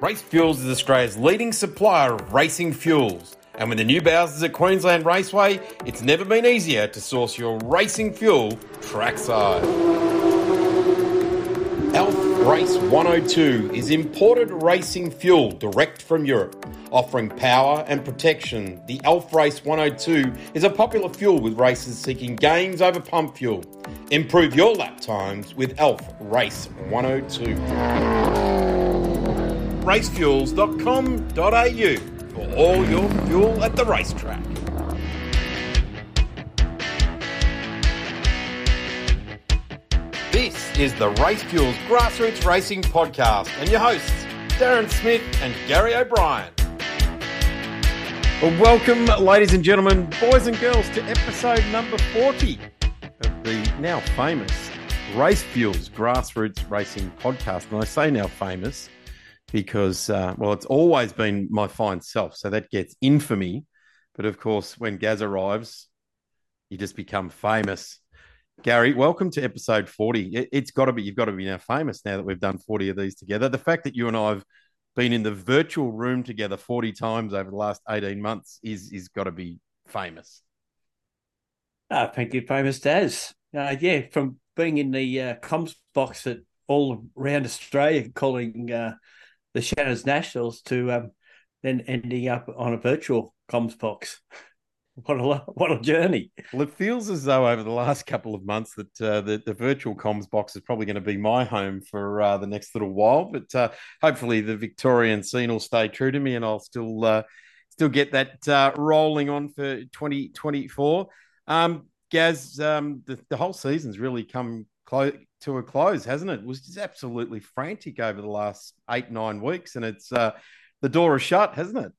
Race Fuels is Australia's leading supplier of racing fuels. And with the new Bowsers at Queensland Raceway, it's never been easier to source your racing fuel trackside. Elf Race 102 is imported racing fuel direct from Europe. Offering power and protection, the Elf Race 102 is a popular fuel with racers seeking gains over pump fuel. Improve your lap times with Elf Race 102. Racefuels.com.au for all your fuel at the racetrack. This is the Race Fuels Grassroots Racing Podcast and your hosts, Darren Smith and Gary O'Brien. Well, welcome, ladies and gentlemen, boys and girls, to episode number 40 of the now famous Race Fuels Grassroots Racing Podcast. And I say now famous because, uh, well, it's always been my fine self. So that gets infamy. But of course, when Gaz arrives, you just become famous. Gary, welcome to episode 40. It, has got to be, you've got to be now famous now that we've done 40 of these together. The fact that you and I have been in the virtual room together 40 times over the last 18 months is, is got to be famous. Oh, thank you, famous Daz. Uh, yeah, from being in the uh, comms box at all around Australia, calling uh, the Shannons Nationals to um, then ending up on a virtual comms box. What a what a journey! Well, it feels as though over the last couple of months that uh, the the virtual comms box is probably going to be my home for uh, the next little while. But uh, hopefully, the Victorian scene will stay true to me, and I'll still uh, still get that uh, rolling on for twenty twenty four. Um, Gaz, um, the the whole season's really come close to a close, hasn't it? It was just absolutely frantic over the last eight nine weeks, and it's uh, the door is shut, hasn't it?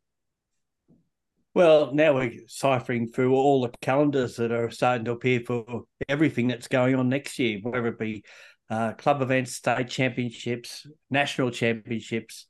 Well, now we're ciphering through all the calendars that are starting to appear for everything that's going on next year, whether it be uh, club events, state championships, national championships,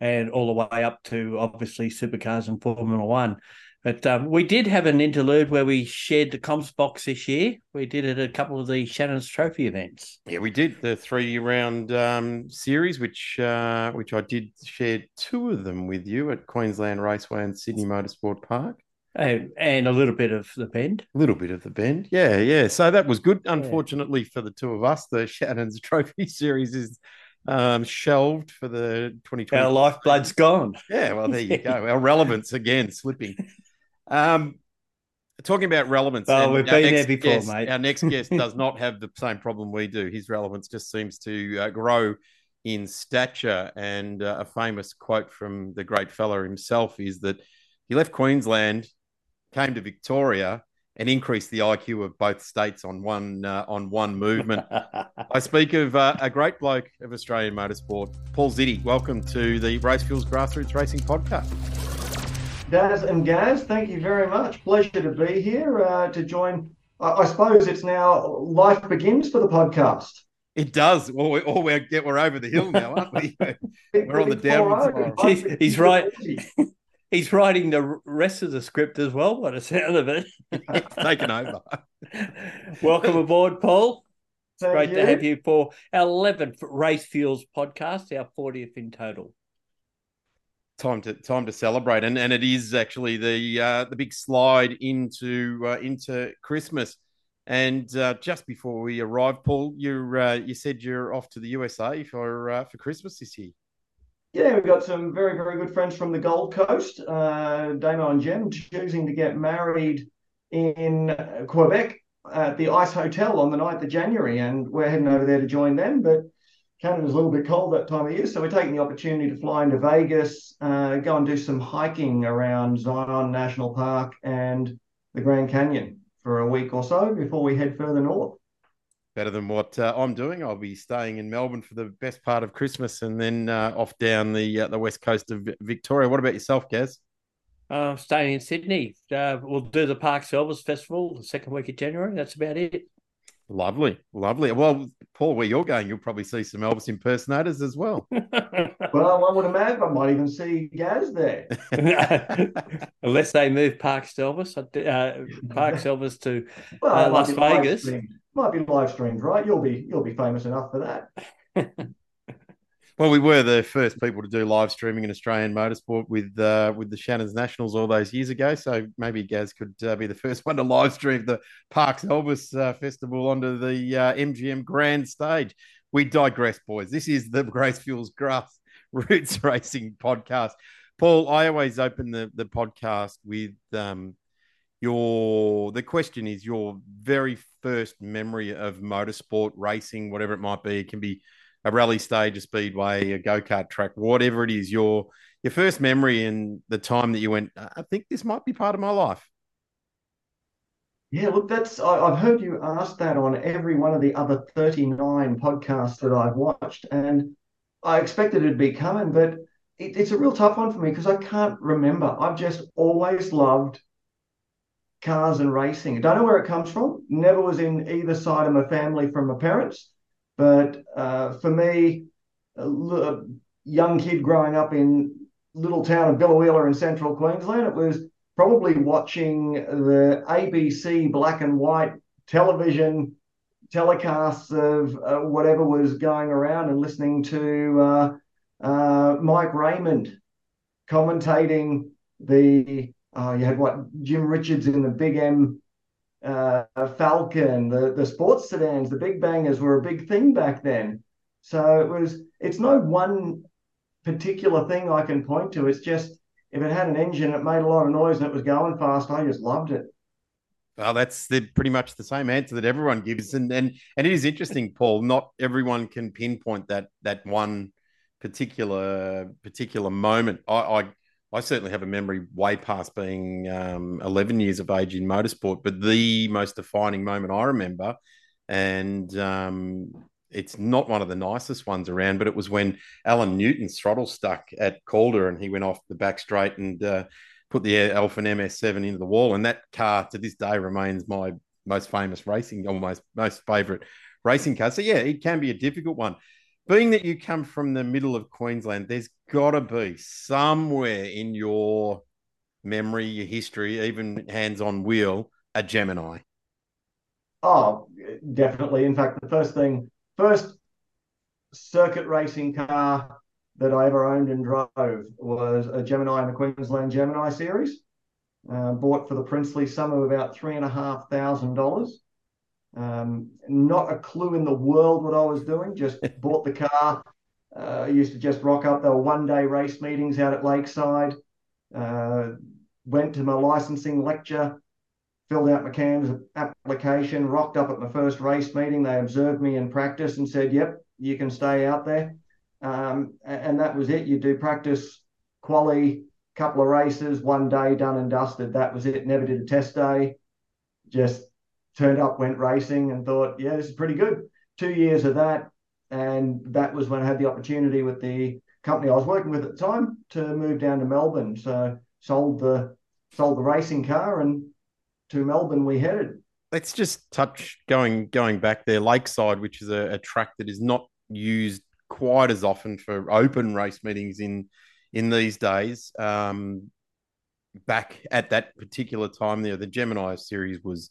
and all the way up to obviously supercars and Formula One. But um, we did have an interlude where we shared the comms box this year. We did it at a couple of the Shannon's Trophy events. Yeah, we did the three round um, series, which uh, which I did share two of them with you at Queensland Raceway and Sydney Motorsport Park. And, and a little bit of the bend. A little bit of the bend. Yeah, yeah. So that was good. Unfortunately yeah. for the two of us, the Shannon's Trophy series is um, shelved for the 2020. Our lifeblood's gone. Yeah, well, there you go. Our relevance again slipping. Um, talking about relevance. Oh, we've been there before, Gaz, mate. Our next guest does not have the same problem we do. His relevance just seems to uh, grow in stature. And uh, a famous quote from the great fella himself is that he left Queensland, came to Victoria, and increased the IQ of both states on one uh, on one movement. I speak of uh, a great bloke of Australian motorsport, Paul Zsidy. Welcome to the Race Fuels Grassroots Racing Podcast. Daz and Gaz, thank you very much. Pleasure to be here uh, to join. I, I, suppose it's now life begins for the podcast. It does. Or, we, or we're, we're over the hill now, aren't we? we're on the downward he's, he's right. He's writing the rest of the script as well, by the sound of it. taken over. Welcome aboard, Paul. It's great you. to have you for our 11th Race Fuels podcast, our 40th in total time to time to celebrate, and and it is actually the uh, the big slide into uh, into Christmas. And uh, just before we arrived, Paul, you uh, you said you're off to the USA for uh, for Christmas this year. Yeah, we've got some very very good friends from the Gold Coast. Uh, Damo and Jem choosing to get married in Quebec at the Ice Hotel on the 9th of January, and we're heading over there to join them. But Canada's a little bit cold that time of year, so we're taking the opportunity to fly into Vegas, uh, go and do some hiking around Zion National Park and the Grand Canyon for a week or so before we head further north. Better than what uh, I'm doing. I'll be staying in Melbourne for the best part of Christmas and then uh, off down the uh, the west coast of Victoria. What about yourself, Gaz? Uh, staying in Sydney. Uh, we'll do the Parkes Elvis Festival the second week of January. That's about it. Lovely, lovely. Well, Paul, where you're going, you'll probably see some Elvis impersonators as well. well, I would imagine I might even see Gaz there. Unless they move Parkes Elvis, uh, Parkes Elvis to well, uh, Las Vegas. Might be live streamed, right? You'll be you'll be famous enough for that. Well, we were the first people to do live streaming in Australian motorsport with uh, with the Shannon's Nationals all those years ago. So maybe Gaz could uh, be the first one to live stream the Parkes Elvis uh, Festival onto the uh, MGM Grand Stage. We digress, boys. This is the Grace Fuels Grass Roots Racing podcast. Paul, I always open the the podcast with um, your the question is your very first memory of motorsport racing, whatever it might be. It can be a rally stage, a speedway, a go kart track, whatever it is, your your first memory and the time that you went, I think this might be part of my life. Yeah, look, that's I, have heard you ask that on every one of the other 39 podcasts that I've watched, and I expected it'd be coming, but it, it's a real tough one for me because I can't remember. I've just always loved cars and racing. I don't know where it comes from. Never was in either side of my family from my parents. But uh, for me, a young kid growing up in little town of Biloela in central Queensland, it was probably watching the ABC black and white television telecasts of uh, whatever was going around and listening to uh, uh, Mike Raymond commentating the. Uh, you had what Jim Richards in the Big M uh, Falcon, the, the sports sedans, the big bangers were a big thing back then. So it was, it's no one particular thing I can point to. It's just if it had an engine, it made a lot of noise and it was going fast, I just loved it. Well, that's the, pretty much the same answer that everyone gives, and and and it is interesting, Paul. Not everyone can pinpoint that that one particular particular moment. I, I I certainly have a memory way past being um, 11 years of age in motorsport, but the most defining moment I remember, and um, it's not one of the nicest ones around, but it was when Alan Newton's throttle stuck at Calder and he went off the back straight and uh, put the Elfin MS7 into the wall. And that car to this day remains my most famous racing, almost most favorite racing car. So, yeah, it can be a difficult one being that you come from the middle of Queensland, there's got to be somewhere in your memory, your history, even hands on wheel, a Gemini. Oh, definitely. In fact, the first thing, first circuit racing car that I ever owned and drove was a Gemini in the Queensland Gemini series. Uh, bought for the princely sum of about three and a half thousand dollars. Um, not a clue in the world what I was doing. Just bought the car. Uh, I used to just rock up. There were one day race meetings out at Lakeside. Uh, went to my licensing lecture, filled out my CAMS application, rocked up at my first race meeting. They observed me in practice and said, Yep, you can stay out there. Um, and that was it. You do practice, quali, couple of races, one day done and dusted. That was it. Never did a test day. Just turned up, went racing, and thought, yeah, this is pretty good. Two years of that, and that was when I had the opportunity with the company I was working with at the time to move down to Melbourne. So sold the sold the racing car, and to Melbourne we headed. Let's just touch going going back there, Lakeside, which is a, a track that is not used quite as often for open race meetings in in these days. Um, back at that particular time there, the Gemini series was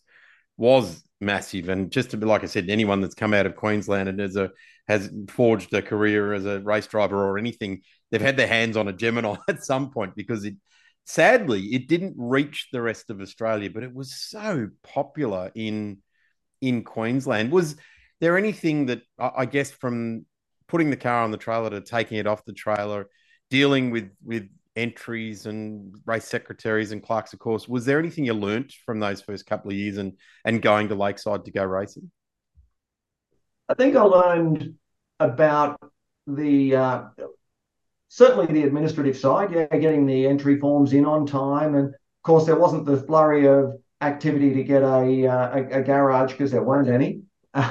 was massive. And just to be like I said, anyone that's come out of Queensland and a has forged a career as a race driver or anything, they've had their hands on a Gemini at some point because it sadly it didn't reach the rest of Australia, but it was so popular in in Queensland. Was there anything that I guess from putting the car on the trailer to taking it off the trailer, dealing with with entries and race secretaries and clerks of course. Was there anything you learnt from those first couple of years and and going to lakeside to go racing? I think i learned about the uh, certainly the administrative side yeah getting the entry forms in on time. And of course there wasn't the flurry of activity to get a uh, a, a garage because there weren't any.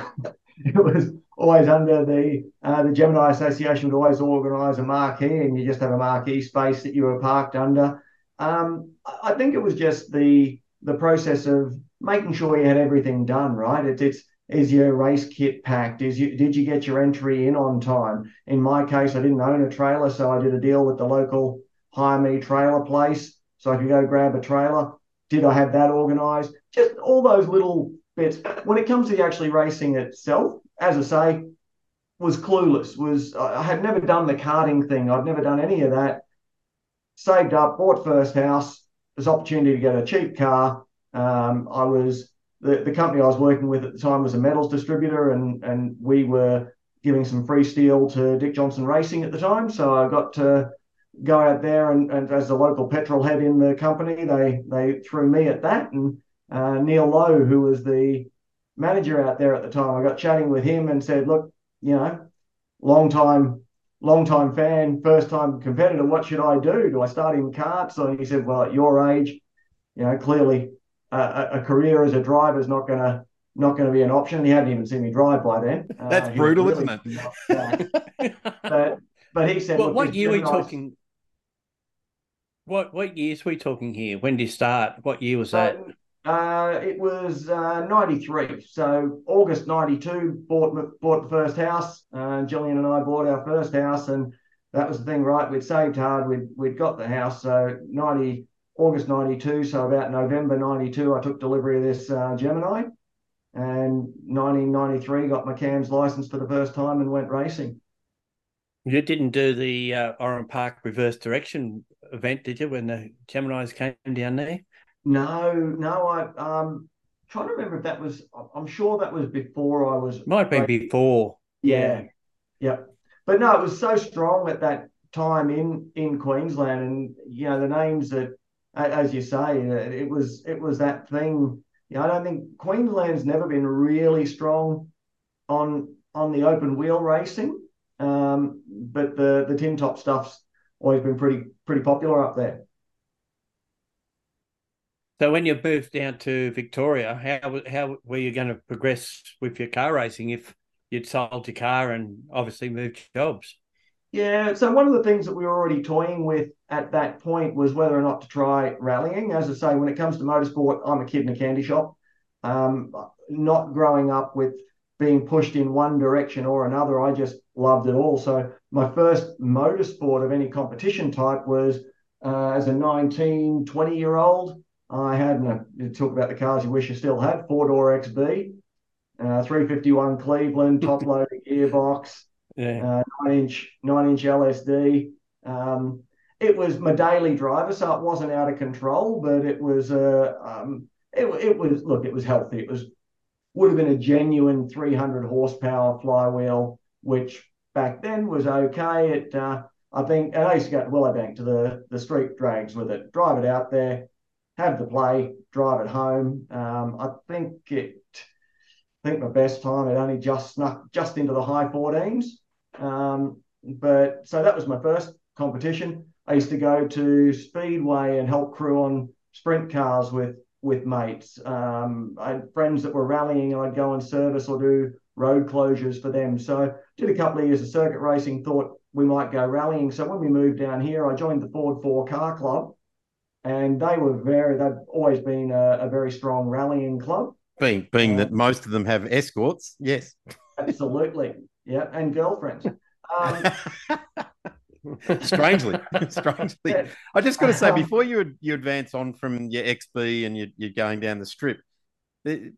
It was always under the uh, the Gemini Association would always organise a marquee, and you just have a marquee space that you were parked under. Um, I think it was just the the process of making sure you had everything done right. It's, it's is your race kit packed? Is you did you get your entry in on time? In my case, I didn't own a trailer, so I did a deal with the local hire me trailer place, so I could go grab a trailer. Did I have that organised? Just all those little bits. When it comes to actually racing itself, as I say, was clueless. Was I had never done the karting thing. I'd never done any of that. Saved up, bought first house. This opportunity to get a cheap car. Um, I was the, the company I was working with at the time was a metals distributor, and and we were giving some free steel to Dick Johnson Racing at the time. So I got to go out there and, and as the local petrol head in the company, they they threw me at that. And uh, Neil Lowe, who was the manager out there at the time, I got chatting with him and said, look, you know, long time, long time fan, first time competitor. What should I do? Do I start in karts? So he said, well, at your age, you know, clearly a, a career as a driver is not going to not going to be an option. He hadn't even seen me drive by then. That's uh, brutal, really isn't it? but but he said, well, "What year are we talking? What what years are we talking here? When did you start? What year was that?" Um, uh, it was uh, 93. So August 92, bought, bought the first house. Uh, Gillian and I bought our first house. And that was the thing, right? We'd saved hard. We'd, we'd got the house. So 90, August 92. So about November 92, I took delivery of this uh, Gemini. And 1993, got my CAMS license for the first time and went racing. You didn't do the uh, Oran Park reverse direction event, did you, when the Geminis came down there? No, no. I um trying to remember if that was. I'm sure that was before I was. Might be before. Yeah, yeah. But no, it was so strong at that time in in Queensland, and you know the names that, as you say, it was it was that thing. You know, I don't think Queensland's never been really strong on on the open wheel racing, um, but the the tin top stuff's always been pretty pretty popular up there. So when you moved down to Victoria, how how were you going to progress with your car racing if you'd sold your car and obviously moved jobs? Yeah, so one of the things that we were already toying with at that point was whether or not to try rallying. As I say, when it comes to motorsport, I'm a kid in a candy shop. Um, not growing up with being pushed in one direction or another, I just loved it all. So my first motorsport of any competition type was uh, as a 19, 20 year old. I had, and you talk about the cars you wish you still had, four door XB, uh, 351 Cleveland, top loading gearbox, yeah. uh, nine inch nine inch LSD. Um, it was my daily driver, so it wasn't out of control, but it was uh, um, it, it was look, it was healthy. It was would have been a genuine 300 horsepower flywheel, which back then was okay. It uh, I think, and I used to go to Willowbank to the the street drags with it, drive it out there have the play, drive it home. Um, I think it. I think my best time it only just snuck just into the high 14s. Um, but so that was my first competition. I used to go to Speedway and help crew on sprint cars with with mates. Um, I had friends that were rallying, I'd go and service or do road closures for them. So did a couple of years of circuit racing. Thought we might go rallying. So when we moved down here, I joined the Ford Four Car Club, and they were very they've always been a, a very strong rallying club. Being being um, that most of them have escorts yes. Absolutely. Yeah and girlfriends. Um, strangely strangely. Yeah. i just got to say before you you advance on from your xb and you, you're going down the strip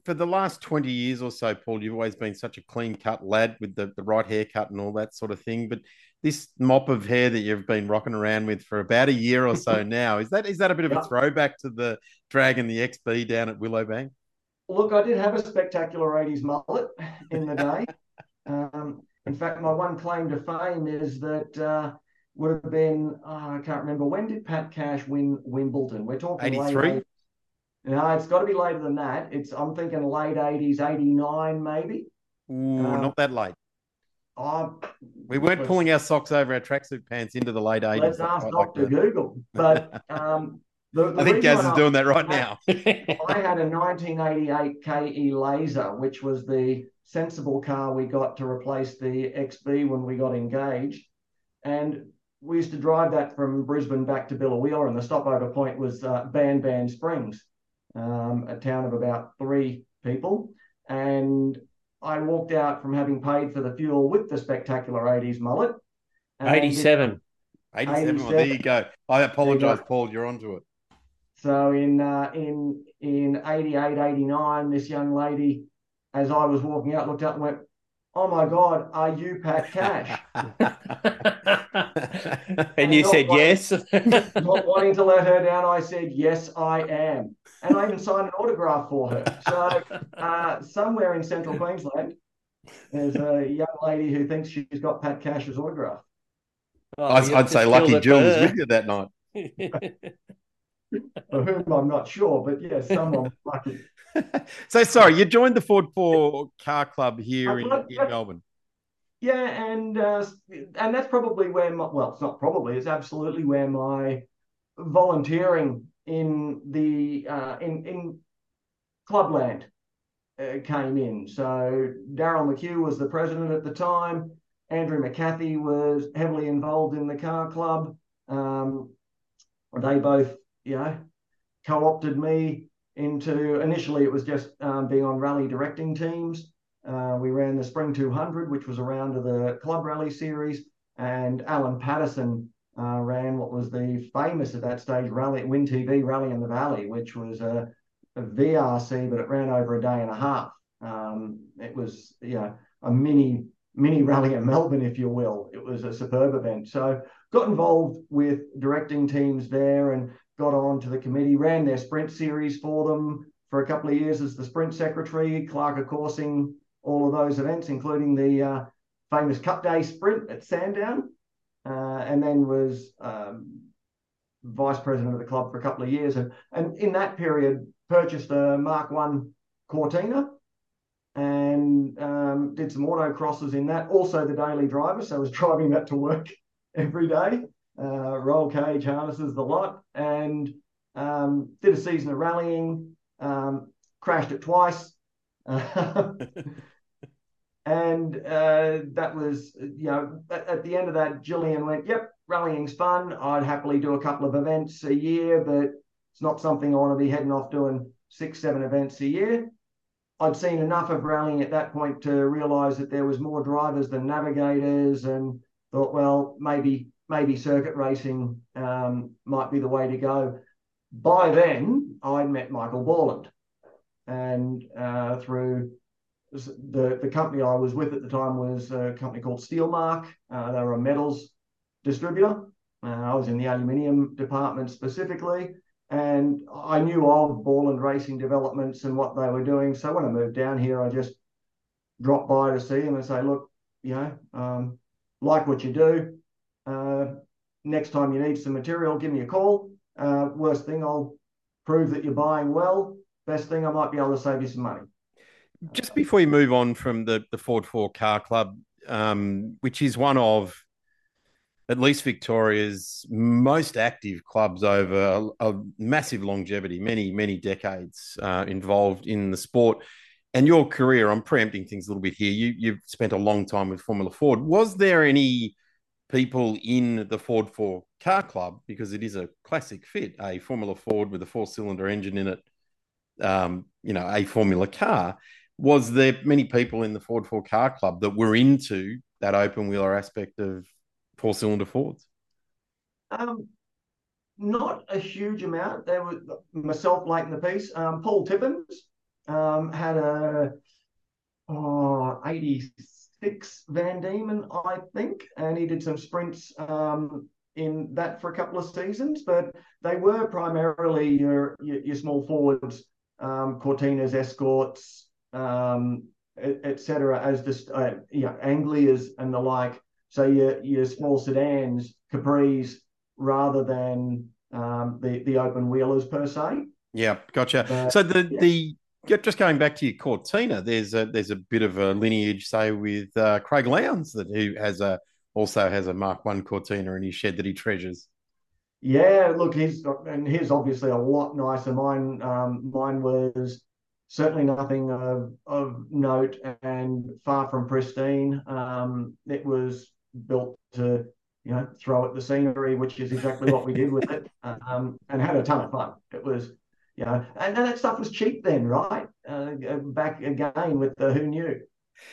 for the last 20 years or so paul you've always been such a clean cut lad with the, the right haircut and all that sort of thing but this mop of hair that you've been rocking around with for about a year or so now is that is that a bit of a throwback to the Dragon the XB down at Willowbank? Look, I did have a spectacular 80s mullet in the day. um, in fact, my one claim to fame is that uh, would have been oh, I can't remember when did Pat Cash win Wimbledon? We're talking 83. No, it's got to be later than that. It's I'm thinking late 80s, 89 maybe. Ooh, uh, not that late. Oh, we weren't pulling our socks over our tracksuit pants into the late 80s. Let's ask Dr. Like Google. But um, the, the I think Gaz is doing that right now. I had a 1988 KE Laser, which was the sensible car we got to replace the XB when we got engaged. And we used to drive that from Brisbane back to Biloela, and the stopover point was uh, Ban Ban Springs, um, a town of about three people. And I walked out from having paid for the fuel with the spectacular 80s mullet. 87. 87. Well, there you go. I apologize, Paul. You're onto it. So in uh, in in 88, 89, this young lady, as I was walking out, looked up and went, "Oh my God, are you Pat Cash?" and you said wanting- yes. Not wanting to let her down, I said, "Yes, I am," and I even signed an autograph for her. So uh, somewhere in Central Queensland, there's a young lady who thinks she's got Pat Cash's autograph. Oh, I'd, I'd say Lucky killed Jill was with you that night. For whom I'm not sure, but yes, someone lucky. so sorry, you joined the Ford Four Car Club here Uh, in, in Melbourne. Yeah, and uh, and that's probably where my well, it's not probably, it's absolutely where my volunteering in the uh, in in clubland uh, came in. So Daryl McHugh was the president at the time. Andrew McCarthy was heavily involved in the car club. Um, they both, you know, co-opted me into. Initially, it was just um, being on rally directing teams. Uh, we ran the Spring 200, which was a round of the club rally series, and Alan Patterson uh, ran what was the famous at that stage rally, Win TV Rally in the Valley, which was a, a VRC, but it ran over a day and a half. Um, it was, you know, a mini mini rally in Melbourne, if you will. It was a superb event. So got involved with directing teams there and got on to the committee, ran their sprint series for them for a couple of years as the sprint secretary, Clerk of coursing all of those events, including the uh, famous Cup Day sprint at Sandown, uh, and then was um, vice president of the club for a couple of years. And, and in that period, purchased a Mark One Cortina and um, did some autocrosses in that. Also, the daily driver, so I was driving that to work every day. Uh, roll cage harnesses, the lot, and um, did a season of rallying. Um, crashed it twice. and uh, that was, you know, at, at, the end of that, Gillian went, "Yep, rallying's fun. I'd happily do a couple of events a year, but it's not something I want to be heading off doing six, seven events a year." I'd seen enough of rallying at that point to realise that there was more drivers than navigators, and thought, well, maybe maybe circuit racing um, might be the way to go. By then, I'd met Michael Borland, and uh, through the the company I was with at the time was a company called Steelmark. Uh, they were a metals distributor. Uh, I was in the aluminium department specifically, and I knew of Borland Racing developments and what they were doing. So when I moved down here, I just dropped by to see them and say, look, you know, um, like what you do. Uh, next time you need some material, give me a call. Uh, worst thing, I'll prove that you're buying well. Best thing, I might be able to save you some money. Just before you move on from the, the Ford 4 Car Club, um, which is one of at least Victoria's most active clubs over a, a massive longevity, many, many decades uh, involved in the sport. And your career, I'm preempting things a little bit here. You, you've spent a long time with Formula Ford. Was there any people in the Ford 4 car club, because it is a classic fit, a Formula Ford with a four cylinder engine in it, um, you know, a Formula car? Was there many people in the Ford 4 car club that were into that open wheeler aspect of four cylinder Fords? Um, not a huge amount. There was myself late in the piece. Um, Paul Tippins um, had a oh, 86 Van Diemen, I think, and he did some sprints um, in that for a couple of seasons. But they were primarily your your, your small forwards, um, Cortinas, Escorts, um, etc. Et as just uh, you know, Anglias and the like. So your your small sedans, Capris, rather than um, the the open wheelers per se. Yeah, gotcha. Uh, so the yeah. the just going back to your Cortina, there's a there's a bit of a lineage, say, with uh, Craig Lowndes that who has a also has a Mark One Cortina in his shed that he treasures. Yeah, look, his and his obviously a lot nicer. Mine, um, mine was certainly nothing of of note and far from pristine. Um, it was built to you know throw at the scenery, which is exactly what we did with it, um, and had a ton of fun. It was. You know, and, and that stuff was cheap then, right? Uh, back again with the who knew.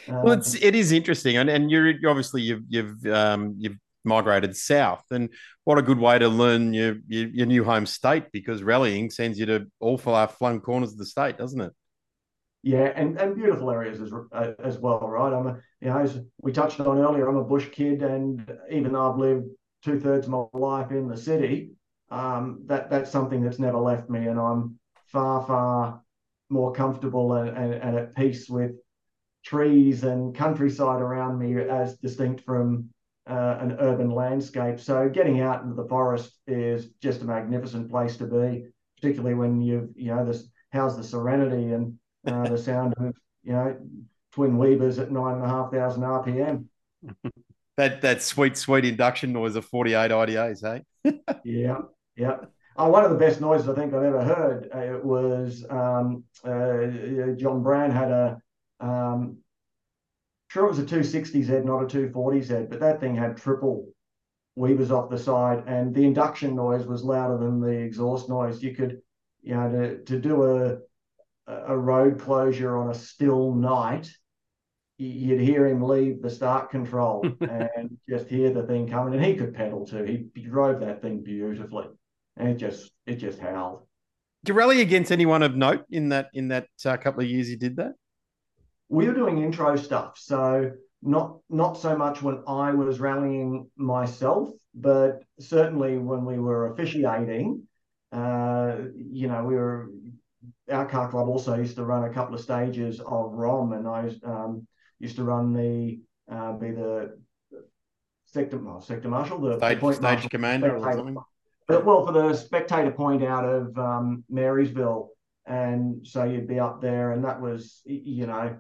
Um, Well, it's it is interesting, and and you're obviously you've you've um, you've migrated south, and what a good way to learn your your, your new home state because rallying sends you to all far flung corners of the state, doesn't it? yeah, and, and beautiful areas as uh, as well, right? I'm a, you know, as we touched on earlier, I'm a bush kid, and even though I've lived two thirds of my life in the city, um, that that's something that's never left me, and I'm far far more comfortable and, and, and at peace with trees and countryside around me as distinct from uh, an urban landscape. So getting out into the forest is just a magnificent place to be, particularly when you've you know this how's the serenity and uh, the sound of you know twin Webers at nine and a half thousand RPM. that that sweet sweet induction noise of forty eight IDAs, hey? yeah, yeah. Oh, one of the best noises I think I've ever heard. Uh, it was um, uh, John Brand had a um, sure it was a 260Z, not a 240Z, but that thing had triple Webers off the side, and the induction noise was louder than the exhaust noise. You could, you know, to, to do a a road closure on a still night, you'd hear him leave the start control and just hear the thing coming, and he could pedal too. He, he drove that thing beautifully, and it just it just howled. Did you rally against anyone of note in that in that uh, couple of years you did that? We were doing intro stuff, so not not so much when I was rallying myself, but certainly when we were officiating. Uh, you know, we were our car club also used to run a couple of stages of ROM, and I um, used to run the uh, be the sector well, sector marshal, the stage, point stage marshal, commander or something. Well, for the spectator point out of um, Marysville, and so you'd be up there, and that was you know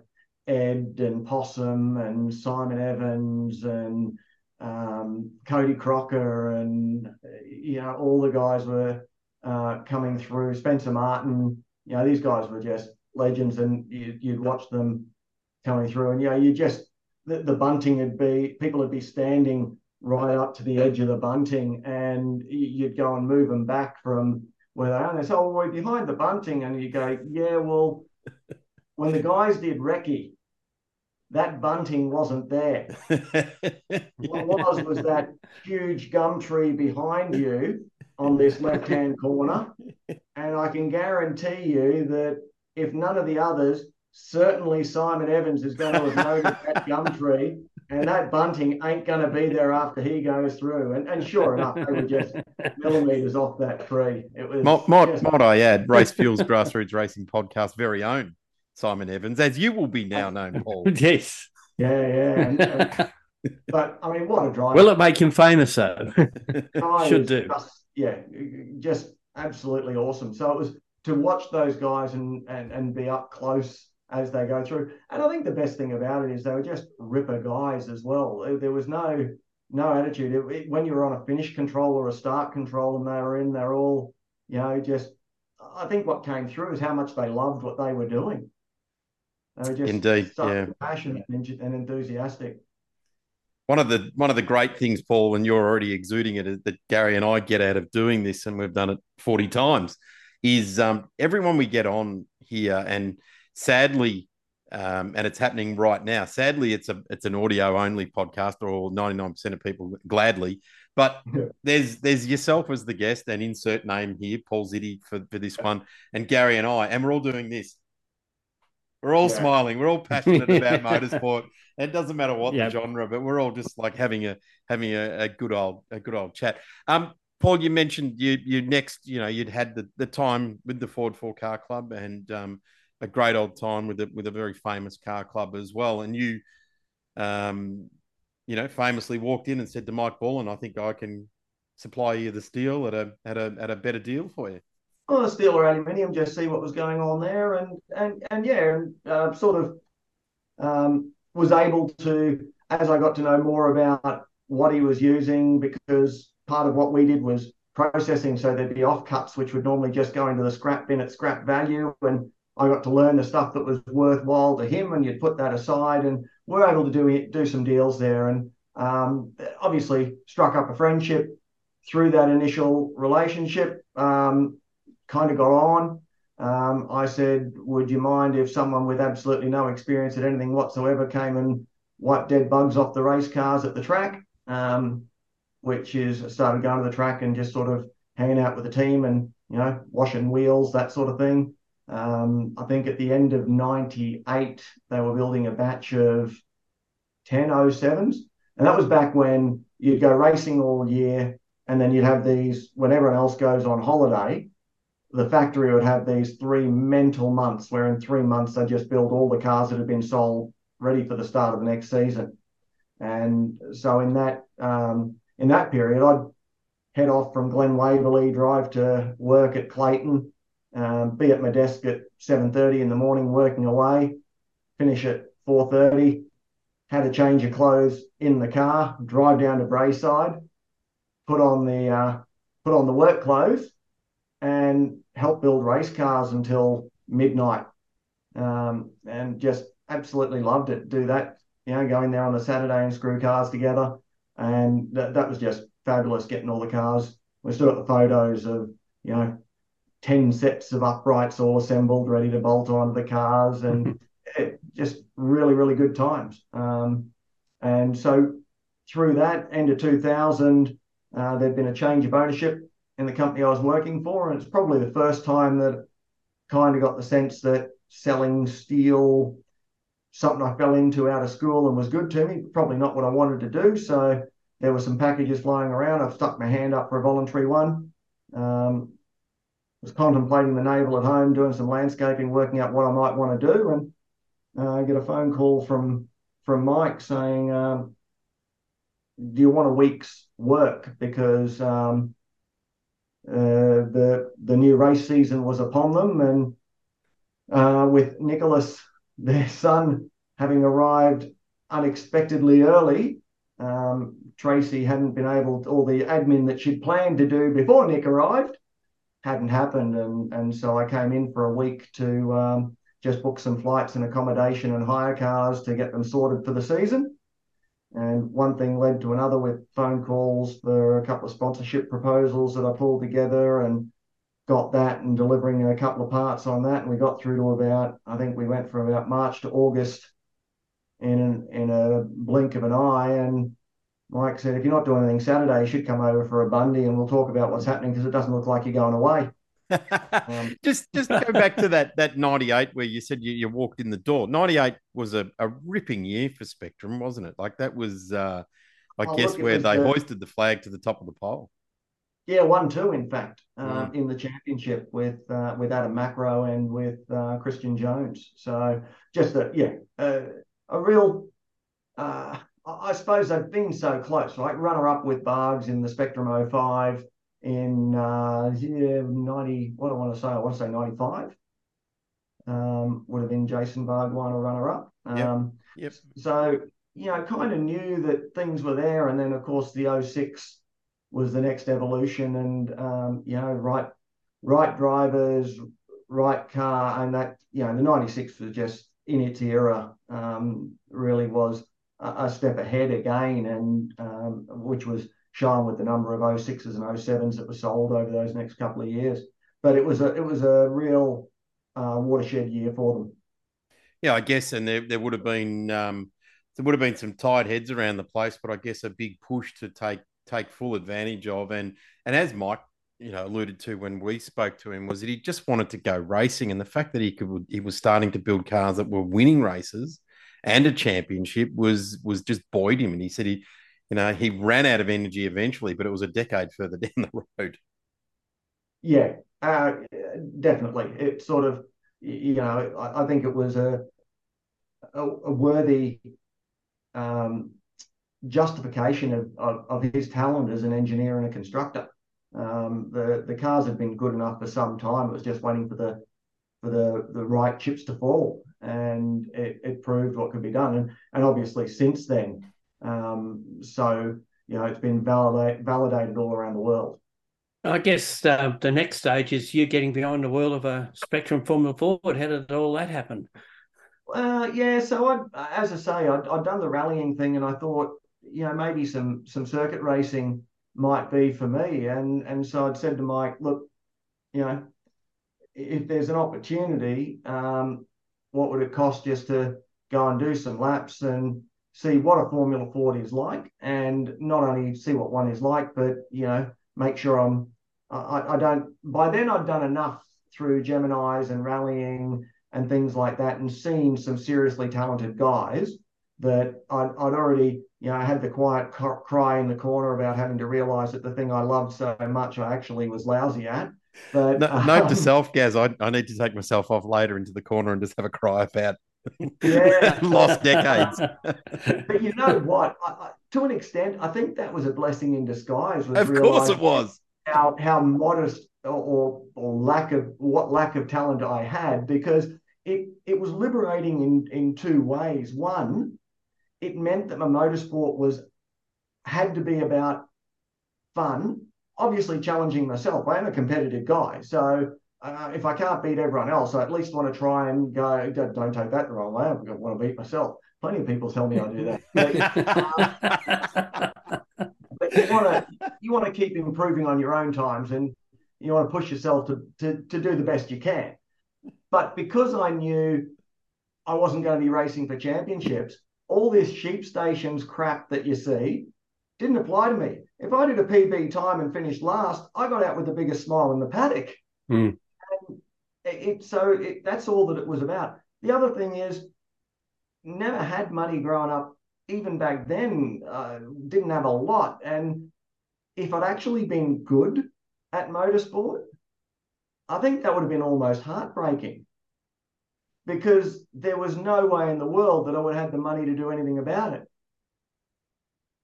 Ed and Possum and Simon Evans and um, Cody Crocker and you know all the guys were uh, coming through. Spencer Martin, you know these guys were just legends, and you, would watch them coming through, and you know you just the, the bunting would be people would be standing right up to the edge of the bunting, and you'd go and move them back from where they are. And they say, "Oh, we're behind the bunting," and you go, "Yeah, well." when the guys did recce, that bunting wasn't there. what was was that huge gum tree behind you on this left hand corner. And I can guarantee you that if none of the others, certainly Simon Evans is going to have noticed that gum tree. And that bunting ain't going to be there after he goes through. And, and sure enough, they were just millimeters off that tree. It was. Might, might, just... might I add, Race Fuels Grassroots Racing Podcast, very own Simon Evans, as you will be now known, Paul. yes. Yeah, yeah. And, uh, and, but I mean, what a driver! Will it make him famous though? Oh, Should do. Just, yeah, just absolutely awesome. So it was to watch those guys and and and be up close as they go through. And I think the best thing about it is they were just ripper guys as well. There was no no attitude. It, it, when you were on a finish control or a start control and they were in, they're all, you know, just. I think what came through is how much they loved what they were doing. They were just Indeed, so yeah. passionate and, and enthusiastic one of the one of the great things, Paul, and you're already exuding it, that Gary and I get out of doing this, and we've done it 40 times, is um, everyone we get on here, and sadly, um, and it's happening right now. Sadly, it's a it's an audio only podcast, or 99% of people gladly. But yeah. there's there's yourself as the guest, and insert name here, Paul Zsidy for, for this one, and Gary and I, and we're all doing this. We're all yeah. smiling. We're all passionate about motorsport. It doesn't matter what yep. the genre, but we're all just like having a having a, a, good old a good old chat. Um, Paul, you mentioned you you next, you know, you'd had the, the time with the Ford Four Car Club and um, a great old time with a with a very famous car club as well. And you, um, you know, famously walked in and said to Mike Ball, and I think I can supply you the steel at a at a at a better deal for you. On the steel or aluminium, just see what was going on there, and and and yeah, and uh, sort of um, was able to, as I got to know more about what he was using, because part of what we did was processing, so there'd be offcuts which would normally just go into the scrap bin at scrap value, and I got to learn the stuff that was worthwhile to him, and you'd put that aside, and we're able to do do some deals there, and um, obviously struck up a friendship through that initial relationship. Um, kind of got on. Um, I said, Would you mind if someone with absolutely no experience at anything whatsoever came and wiped dead bugs off the race cars at the track? Um, which is started going to the track and just sort of hanging out with the team and, you know, washing wheels, that sort of thing. Um, I think at the end of 98, they were building a batch of 1007s. And that was back when you'd go racing all year and then you'd have these, when everyone else goes on holiday, the factory would have these three mental months where in three months they just build all the cars that had been sold ready for the start of the next season. And so in that um, in that period, I'd head off from Glen Waverley, drive to work at Clayton, um, be at my desk at 7.30 in the morning working away, finish at 4.30, had a change of clothes in the car, drive down to Braeside, put on the uh, put on the work clothes, and help build race cars until midnight, um, and just absolutely loved it. Do that, you know, going there on a Saturday and screw cars together, and that, that was just fabulous. Getting all the cars. We still got the photos of you know 10 sets of uprights all assembled, ready to bolt onto the cars, and it, just really, really good times. Um, and so through that, end of 2000, uh, there'd been a change of ownership in the company I was working for. And it's probably the first time that kind of got the sense that selling steel, something I fell into out of school and was good to me, probably not what I wanted to do. So there were some packages flying around. I've stuck my hand up for a voluntary one. Um, was contemplating the navel at home, doing some landscaping, working out what I might want to do, and uh, I get a phone call from from Mike saying, um, "Do you want a week's work because um, uh, the the new race season was upon them, and uh, with Nicholas, their son, having arrived unexpectedly early." Um, Tracy hadn't been able to, all the admin that she'd planned to do before Nick arrived hadn't happened, and and so I came in for a week to um, just book some flights and accommodation and hire cars to get them sorted for the season. And one thing led to another with phone calls for a couple of sponsorship proposals that I pulled together and got that and delivering a couple of parts on that. And we got through to about, I think we went from about March to August in in a blink of an eye. And Mike said, if you're not doing anything Saturday, you should come over for a Bundy and we'll talk about what's happening because it doesn't look like you're going away. um, just just go back to that that 98 where you said you, you walked in the door 98 was a, a ripping year for spectrum wasn't it like that was uh i oh, guess where they hoisted the flag to the top of the pole yeah one two in fact uh, mm. in the championship with uh, with adam macrow and with uh, christian jones so just a yeah a real uh, I suppose they've been so close, right? Runner up with Bargs in the Spectrum 05 in uh, 90, what do I want to say? I want to say 95. Um, would have been Jason Bargwanna or runner up. Um, yep. yep. So, you know, kind of knew that things were there. And then, of course, the 06 was the next evolution and, um, you know, right, right drivers, right car. And that, you know, the 96 was just in its era, um, really was a step ahead again, and um, which was shown with the number of 06s and 07s that were sold over those next couple of years. But it was a it was a real uh, watershed year for them. Yeah, I guess, and there there would have been um, there would have been some tied heads around the place, but I guess a big push to take take full advantage of, and and as Mike you know alluded to when we spoke to him was that he just wanted to go racing, and the fact that he could he was starting to build cars that were winning races and a championship was was just buoyed him. And he said he, you know, he ran out of energy eventually, but it was a decade further down the road. Yeah, uh, definitely. It sort of, you know, I, I think it was a a, a worthy um, justification of, of, of his talent as an engineer and a constructor. Um, the the cars had been good enough for some time. It was just waiting for the for the the right chips to fall and it, it proved what could be done. And, and obviously, since then, um, so you know, it's been validate, validated all around the world. I guess uh, the next stage is you getting behind the wheel of a Spectrum Formula Ford. How did all that happen? Uh, yeah, so I, as I say, I'd, I'd done the rallying thing, and I thought, you know, maybe some some circuit racing might be for me, and and so I'd said to Mike, look, you know, if there's an opportunity, um, what would it cost just to go and do some laps and see what a Formula Ford is like, and not only see what one is like, but you know, make sure I'm. I, I don't. By then, I'd done enough through Gemini's and rallying and things like that, and seen some seriously talented guys that I'd, I'd already, you know, I had the quiet cry in the corner about having to realize that the thing I loved so much I actually was lousy at. But no, um, note to self, Gaz, I, I need to take myself off later into the corner and just have a cry about yeah. lost decades. but you know what? I, I, to an extent, I think that was a blessing in disguise. of course, it was. How how modest or, or, or lack of what lack of talent I had because it it was liberating in in two ways. One, it meant that my motorsport was had to be about fun, obviously challenging myself. I am a competitive guy, so uh, if I can't beat everyone else, I at least want to try and go. Don't take that the wrong way. I want to beat myself. Plenty of people tell me I do that. But, uh, but you want to you want to keep improving on your own times, and you want to push yourself to, to to do the best you can. But because I knew I wasn't going to be racing for championships, all this sheep stations crap that you see didn't apply to me. If I did a PB time and finished last, I got out with the biggest smile in the paddock. Mm. It, it, so it, that's all that it was about. The other thing is, never had money growing up. Even back then, uh, didn't have a lot. And if I'd actually been good at motorsport, I think that would have been almost heartbreaking because there was no way in the world that I would have the money to do anything about it.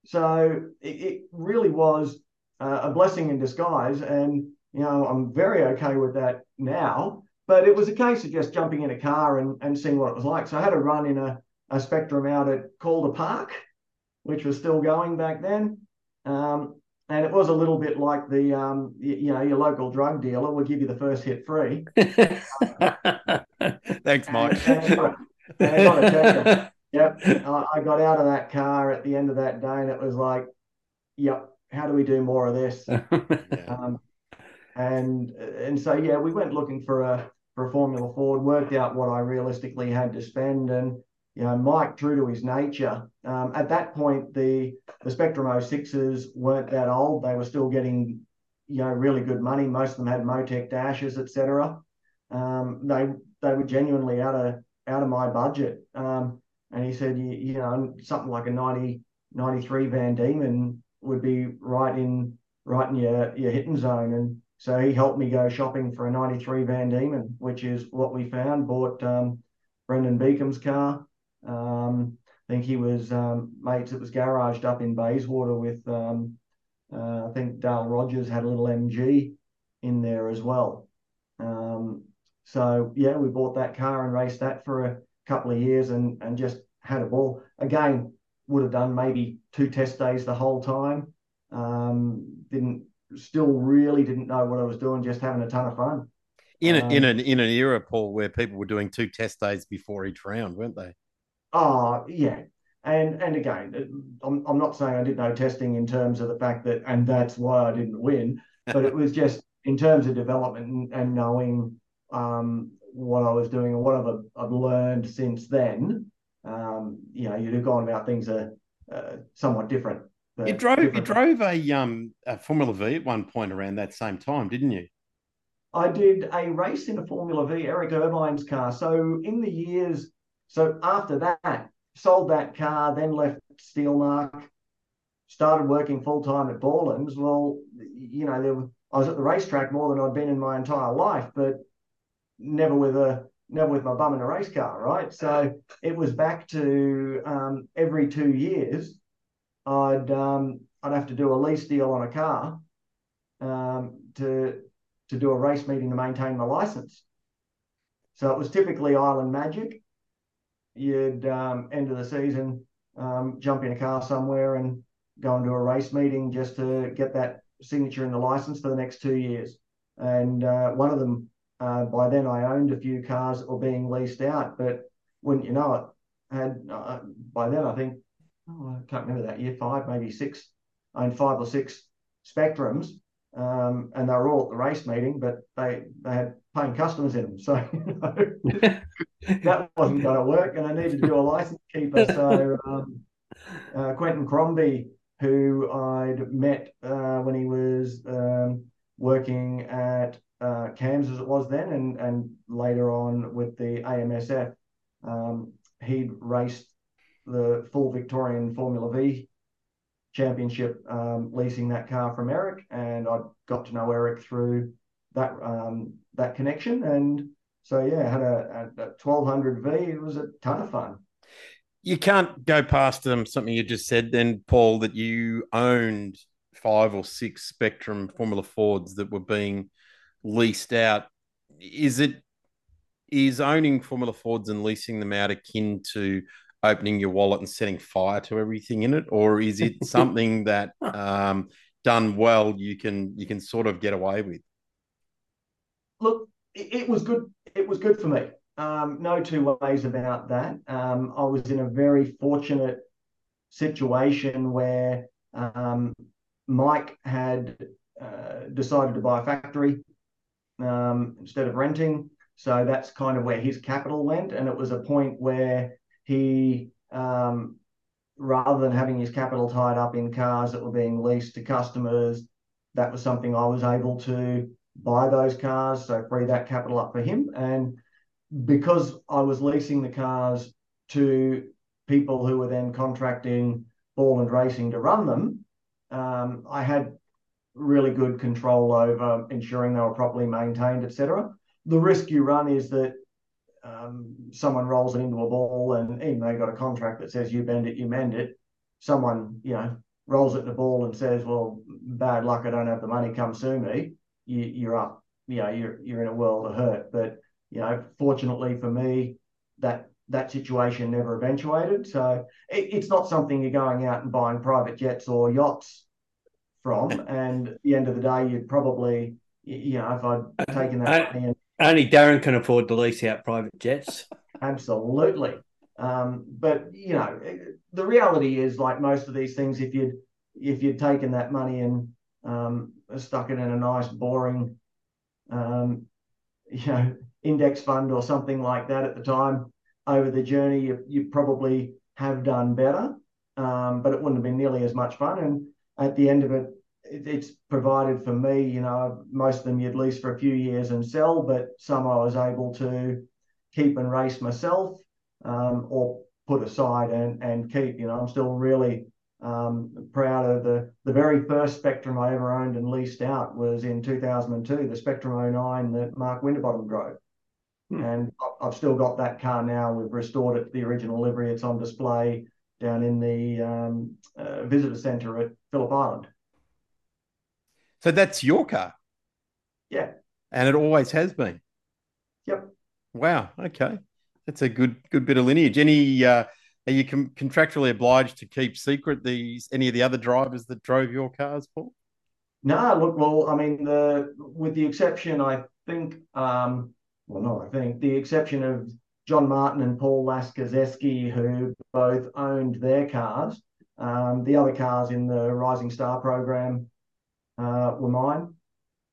So it, it really was uh, a blessing in disguise. And, you know, I'm very okay with that now. But it was a case of just jumping in a car and, and seeing what it was like. So I had a run in a, a Spectrum out at Calder Park, which was still going back then. Um, and it was a little bit like the um, you, you, know your local drug dealer will give you the first hit free. Thanks, Mike. And, and, and I got to tell you, yep, I got out of that car at the end of that day, and it was like, yep, how do we do more of this? um, and and so yeah, we went looking for a for a Formula Ford, worked out what I realistically had to spend, and you know, Mike, true to his nature, um, at that point, the the Spectrum 06s weren't that old. They were still getting, you know, really good money. Most of them had Motec dashes, etc. Um, they they were genuinely out of out of my budget. Um, and he said, you, you, know, something like a 90, 93 Van Diemen would be right in right in your your hitting zone. And so he helped me go shopping for a 93 Van Diemen, which is what we found. Bought um, Brendan Beacom's car. Um, I think he was um, mates. It was garaged up in Bayswater with um, uh, I think Dale Rogers had a little MG in there as well. Um, so yeah, we bought that car and raced that for a couple of years and and just had a ball. Again, would have done maybe two test days the whole time. Um, didn't still really didn't know what I was doing, just having a ton of fun. In a, um, in an in an era, Paul, where people were doing two test days before each round, weren't they? Oh, yeah. And and again, I'm, I'm not saying I did no testing in terms of the fact that, and that's why I didn't win, but it was just in terms of development and, and knowing um, what I was doing and what I've, I've learned since then. Um, you know, you'd have gone about things are uh, somewhat different. You drove different. you drove a um a Formula V at one point around that same time, didn't you? I did a race in a Formula V, Eric Irvine's car. So in the years so after that, sold that car, then left Steelmark, started working full time at Borland's. Well, you know, there was, I was at the racetrack more than I'd been in my entire life, but never with a never with my bum in a race car, right? So it was back to um, every two years, I'd um, I'd have to do a lease deal on a car um, to to do a race meeting to maintain my license. So it was typically Island Magic, you'd um, end of the season um, jump in a car somewhere and go into a race meeting just to get that signature in the license for the next two years. And uh, one of them, uh, by then I owned a few cars that were being leased out, but wouldn't you know it, had uh, by then I think oh, I can't remember that year five maybe six, I owned five or six Spectrums, um, and they were all at the race meeting, but they they had paying customers in them, so you know, that wasn't going to work, and I needed to do a license keeper. So um, uh, Quentin Crombie, who I'd met uh, when he was um, working at uh, CAMS as it was then, and and later on with the AMSF. Um, he'd raced the full Victorian Formula V championship, um, leasing that car from Eric, and I got to know Eric through that um, that connection, and so yeah, had a, a, a 1200 V. It was a ton of fun. You can't go past um, something you just said, then Paul, that you owned five or six Spectrum Formula Fords that were being leased out. Is it is owning Formula Fords and leasing them out akin to opening your wallet and setting fire to everything in it, or is it something that um, done well you can you can sort of get away with? Look, it, was good. It was good for me. Um, no two ways about that. Um, I was in a very fortunate situation where um, Mike had uh, decided to buy a factory um, instead of renting. So that's kind of where his capital went. And it was a point where he, um, rather than having his capital tied up in cars that were being leased to customers, that was something I was able to buy those cars, so free that capital up for him. And because I was leasing the cars to people who were then contracting Borland Racing to run them, um, I had really good control over ensuring they were properly maintained, etc. The risk you run is that um, someone rolls it into a ball, and even you've got a contract that says you bend it, you mend it, someone you know rolls it in a ball and says, "Well, bad luck, I don't have the money, come sue me." You, you're up, you know, you're you're in a world of hurt. But you know, fortunately for me, that that situation never eventuated. So it, it's not something you're going out and buying private jets or yachts from. And at the end of the day, you'd probably, you know, if I'd taken that money and only Darren can afford to lease out private jets. Absolutely. Um, but you know, the reality is, like most of these things, if you'd if you'd taken that money and um, stuck it in a nice, boring, um, you know, index fund or something like that at the time, over the journey, you, you probably have done better, um, but it wouldn't have been nearly as much fun. And at the end of it, it's provided for me. You know, most of them you'd lease for a few years and sell, but some I was able to keep and race myself um, or put aside and, and keep. You know, I'm still really um, proud of the the very first Spectrum I ever owned and leased out was in 2002, the Spectrum 09 that Mark Winterbottom drove. Hmm. And I've still got that car now. We've restored it to the original livery. It's on display down in the um, uh, visitor centre at Phillip Island. So that's your car. Yeah. And it always has been. Yep. Wow. Okay. That's a good good bit of lineage. Any uh, are you com- contractually obliged to keep secret these any of the other drivers that drove your cars, Paul? No, look, well, I mean, the with the exception, I think, um, well, no, I think the exception of John Martin and Paul Laskazeski, who both owned their cars. Um, the other cars in the Rising Star program uh, were mine.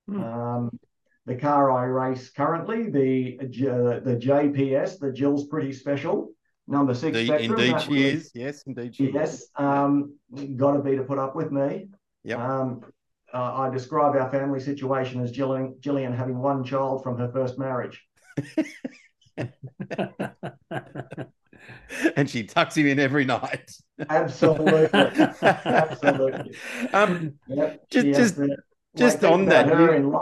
Hmm. Um, the car I race currently, the uh, the JPS, the Jill's Pretty Special, number six. The, Spectrum, indeed, she was, is. Yes, indeed, she yes. Is. Um, got to be to put up with me. Yep. Um, uh, I describe our family situation as Jillian, Gillian having one child from her first marriage. and she tucks him in every night. Absolutely, absolutely. Um, yep. just just, just on that, you,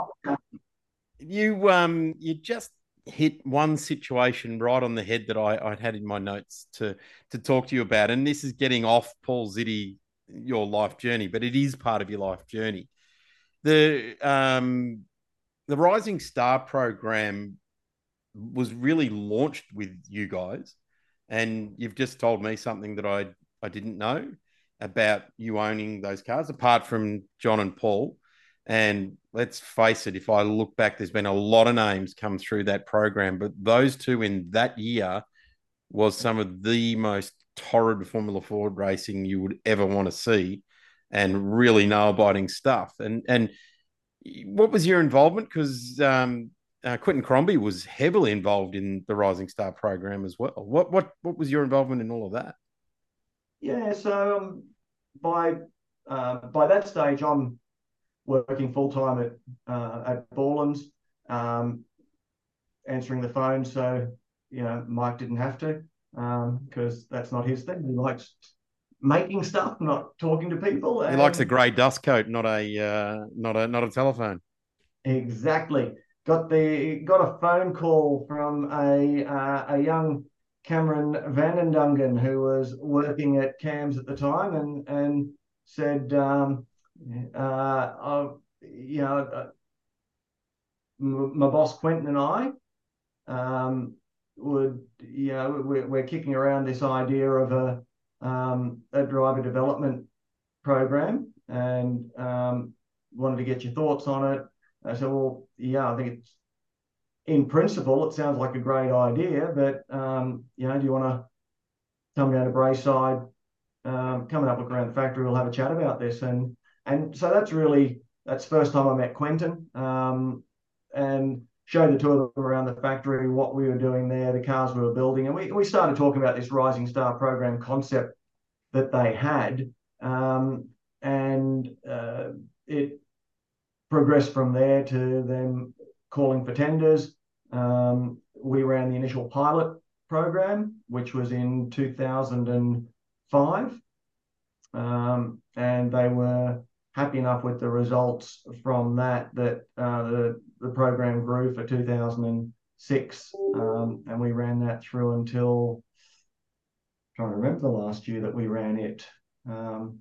you, um you just hit one situation right on the head that I, I'd had in my notes to to talk to you about, and this is getting off Paul Zsidy your life journey, but it is part of your life journey. The um the Rising Star program was really launched with you guys and you've just told me something that I I didn't know about you owning those cars, apart from John and Paul. And let's face it, if I look back, there's been a lot of names come through that program, but those two in that year was some of the most torrid Formula Ford racing you would ever want to see, and really nail-biting stuff. And and what was your involvement? Because um, uh, Quentin Crombie was heavily involved in the Rising Star program as well. What what what was your involvement in all of that? Yeah, so um, by uh, by that stage, I'm working full time at uh, at Borland's. um, answering the phone. So, you know, Mike didn't have to because um, that's not his thing. He likes making stuff, not talking to people. He likes a grey dust coat, not a uh, not a not a telephone. Exactly. Got the got a phone call from a uh, a young Cameron Vandendungen who was working at CAMS at the time and and said, um, uh, oh, you know, uh, my boss Quentin and I um, would, you know, we're, we're, kicking around this idea of a um, a driver development program and um, wanted to get your thoughts on it. I said, well, yeah, I think it's in principle, it sounds like a great idea, but um, you know, do you want to come down to Braeside, um, come and have a look around the factory? We'll have a chat about this, and and so that's really that's first time I met Quentin, um, and showed the two of them around the factory, what we were doing there, the cars we were building, and we we started talking about this Rising Star program concept that they had, um, and uh, it progressed from there to them calling for tenders. Um, we ran the initial pilot program, which was in 2005. Um, and they were happy enough with the results from that that uh, the, the program grew for 2006. Um, and we ran that through until, I'm trying to remember the last year that we ran it. Um,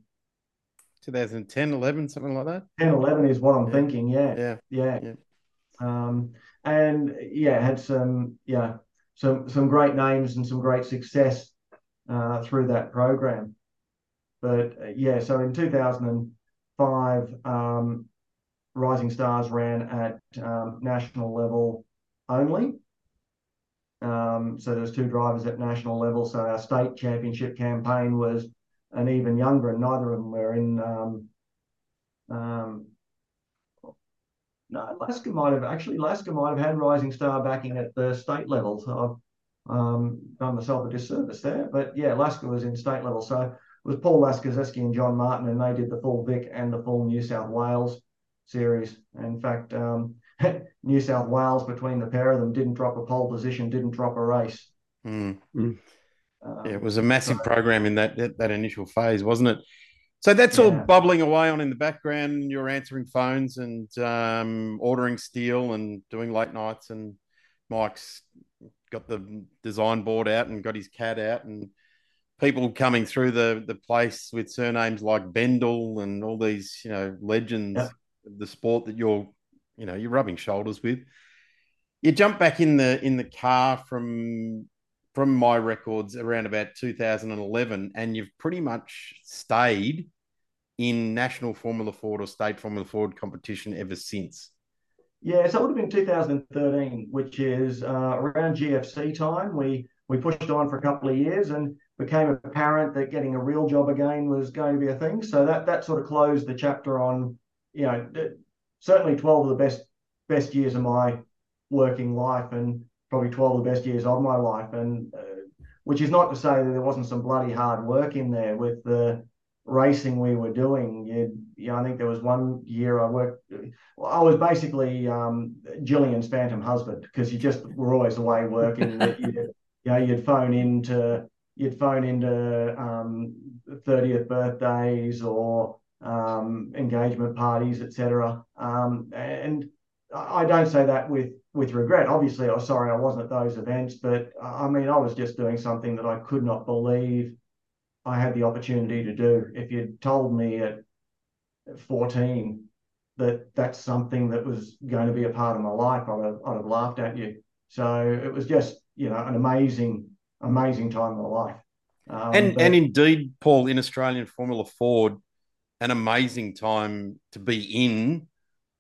2010, 11, something like that? 10, 11 is what I'm yeah. thinking. Yeah. Yeah. Yeah. yeah. Um, and yeah, had some yeah some some great names and some great success uh, through that program. But uh, yeah, so in 2005, um, Rising Stars ran at um, national level only. Um, so there's two drivers at national level. So our state championship campaign was an even younger, and neither of them were in um, um, no, Lasker might have actually Lasker might have had Rising Star backing at the state level. So I've um, done myself a disservice there. But yeah, Lasker was in state level. So it was Paul Laskazeski and John Martin, and they did the full Vic and the full New South Wales series. In fact, um, New South Wales between the pair of them didn't drop a pole position, didn't drop a race. Mm. Um, yeah, it was a massive so, program in that, that that initial phase, wasn't it? So that's yeah. all bubbling away on in the background. You're answering phones and um, ordering steel and doing late nights. And Mike's got the design board out and got his CAD out and people coming through the the place with surnames like Bendel and all these you know legends yeah. of the sport that you're you know you're rubbing shoulders with. You jump back in the in the car from from my records around about 2011, and you've pretty much stayed in national Formula Ford or state Formula Ford competition ever since. Yeah, so it would have been 2013, which is uh, around GFC time. We we pushed on for a couple of years and became apparent that getting a real job again was going to be a thing. So that that sort of closed the chapter on, you know, certainly 12 of the best best years of my working life and probably 12 of the best years of my life. And uh, which is not to say that there wasn't some bloody hard work in there with the racing we were doing. You, you know, I think there was one year I worked. Well, I was basically um, Gillian's phantom husband because you just were always away working. you'd, you know, you'd phone into you'd phone into um, 30th birthdays or um, engagement parties, etc. Um, and I don't say that with with regret. Obviously, I was sorry I wasn't at those events, but I mean, I was just doing something that I could not believe I had the opportunity to do. If you'd told me at 14 that that's something that was going to be a part of my life, I'd have, I'd have laughed at you. So it was just, you know, an amazing, amazing time of my life. Um, and but, and indeed, Paul, in Australian Formula Ford, an amazing time to be in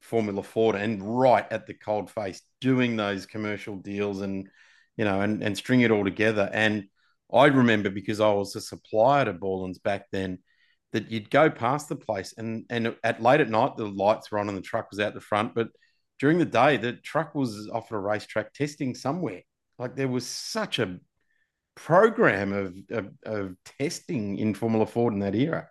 Formula Ford and right at the cold face, doing those commercial deals and you know and and string it all together. And I remember because I was a supplier to Borland's back then that you'd go past the place and and at late at night the lights were on and the truck was out the front, but during the day the truck was off at a racetrack testing somewhere. Like there was such a program of, of, of testing in Formula Ford in that era.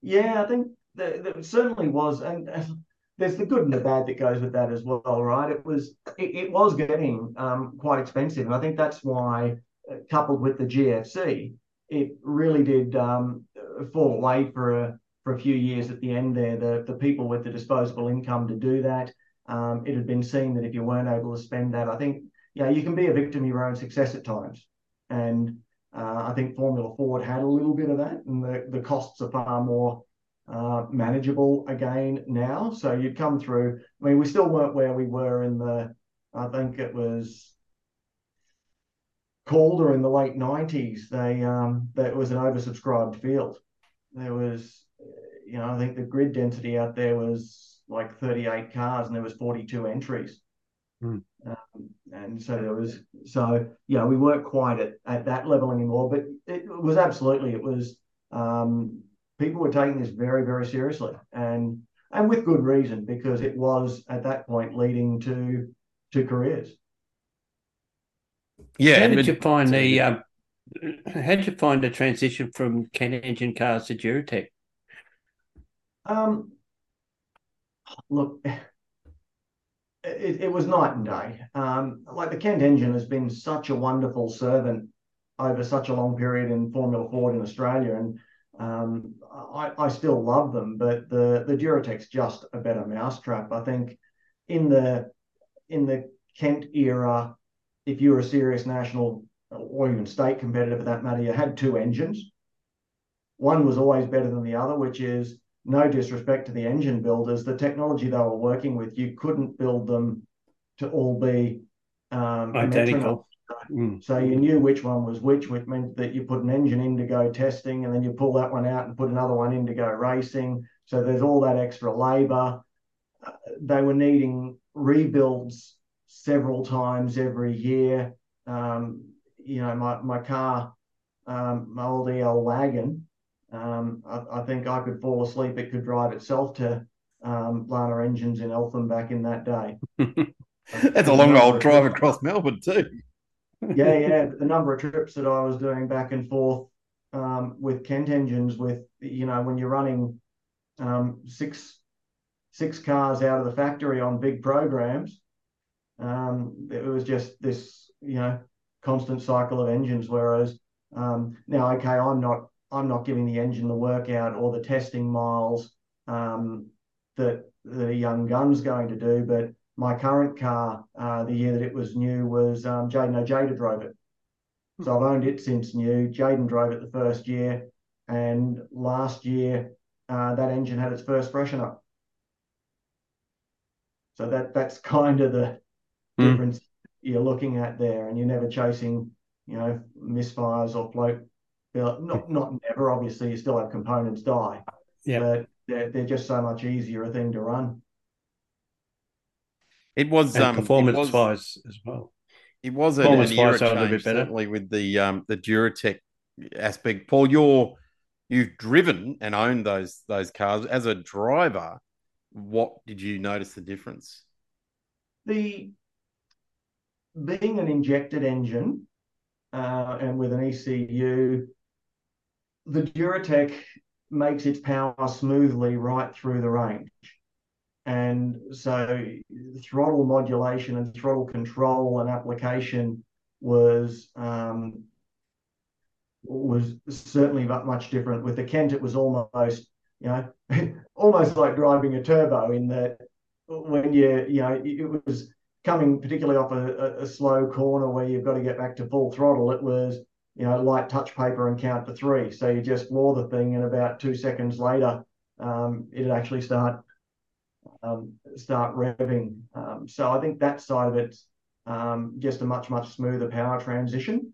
Yeah, I think there, there certainly was, and, and there's the good and the bad that goes with that as well, right? It was it, it was getting um, quite expensive, and I think that's why, uh, coupled with the GFC, it really did um, fall away for a for a few years at the end there. The the people with the disposable income to do that, um, it had been seen that if you weren't able to spend that, I think yeah, you can be a victim of your own success at times, and uh, I think Formula Ford had a little bit of that, and the the costs are far more uh, manageable again now. So you'd come through. I mean, we still weren't where we were in the. I think it was Calder in the late nineties. They um, that was an oversubscribed field. There was, you know, I think the grid density out there was like thirty eight cars, and there was forty two entries. Mm. Um, and so there was so yeah we weren't quite at, at that level anymore but it was absolutely it was um, people were taking this very, very seriously, and and with good reason because it was at that point leading to to careers. Yeah, how did you find the um, how did you find the transition from Kent engine cars to Duratec? Um, look, it, it was night and day. Um, like the Kent engine has been such a wonderful servant over such a long period in Formula Ford in Australia, and um, I, I, still love them, but the the Duratec's just a better mousetrap. I think in the in the Kent era, if you were a serious national or even state competitor for that matter, you had two engines. One was always better than the other, which is no disrespect to the engine builders. The technology they were working with, you couldn't build them to all be um, identical. Mm. So you knew which one was which, which meant that you put an engine in to go testing, and then you pull that one out and put another one in to go racing. So there's all that extra labour. Uh, they were needing rebuilds several times every year. Um, you know, my my car, um, my old EL wagon. Um, I, I, think I could fall asleep. It could drive itself to um, Lana Engines in Eltham back in that day. That's a long old drive across Melbourne too yeah, yeah. The number of trips that I was doing back and forth um, with Kent engines, with you know, when you're running um, six six cars out of the factory on big programs, um, it was just this you know constant cycle of engines. Whereas um, now, okay, I'm not I'm not giving the engine the workout or the testing miles um, that the young gun's going to do, but my current car, uh, the year that it was new, was um, Jayden Ojeda drove it. So I've owned it since new. Jayden drove it the first year, and last year uh, that engine had its first freshener. So that that's kind of the mm. difference you're looking at there, and you're never chasing, you know, misfires or float. Not not never. Obviously, you still have components die. Yeah. But they're, they're just so much easier a thing to run. It was um, performance wise as well. It was an, an era change, certainly with the um, the Duratec aspect. Paul, you're you've driven and owned those those cars as a driver. What did you notice the difference? The being an injected engine uh, and with an ECU, the Duratec makes its power smoothly right through the range. And so throttle modulation and throttle control and application was um, was certainly much different. With the Kent, it was almost you know almost like driving a turbo in that when you you know it was coming particularly off a, a, slow corner where you've got to get back to full throttle. It was you know light touch paper and count to three. So you just floor the thing, and about two seconds later, um, it'd actually start um, start revving. Um, so I think that side of it, um, just a much, much smoother power transition.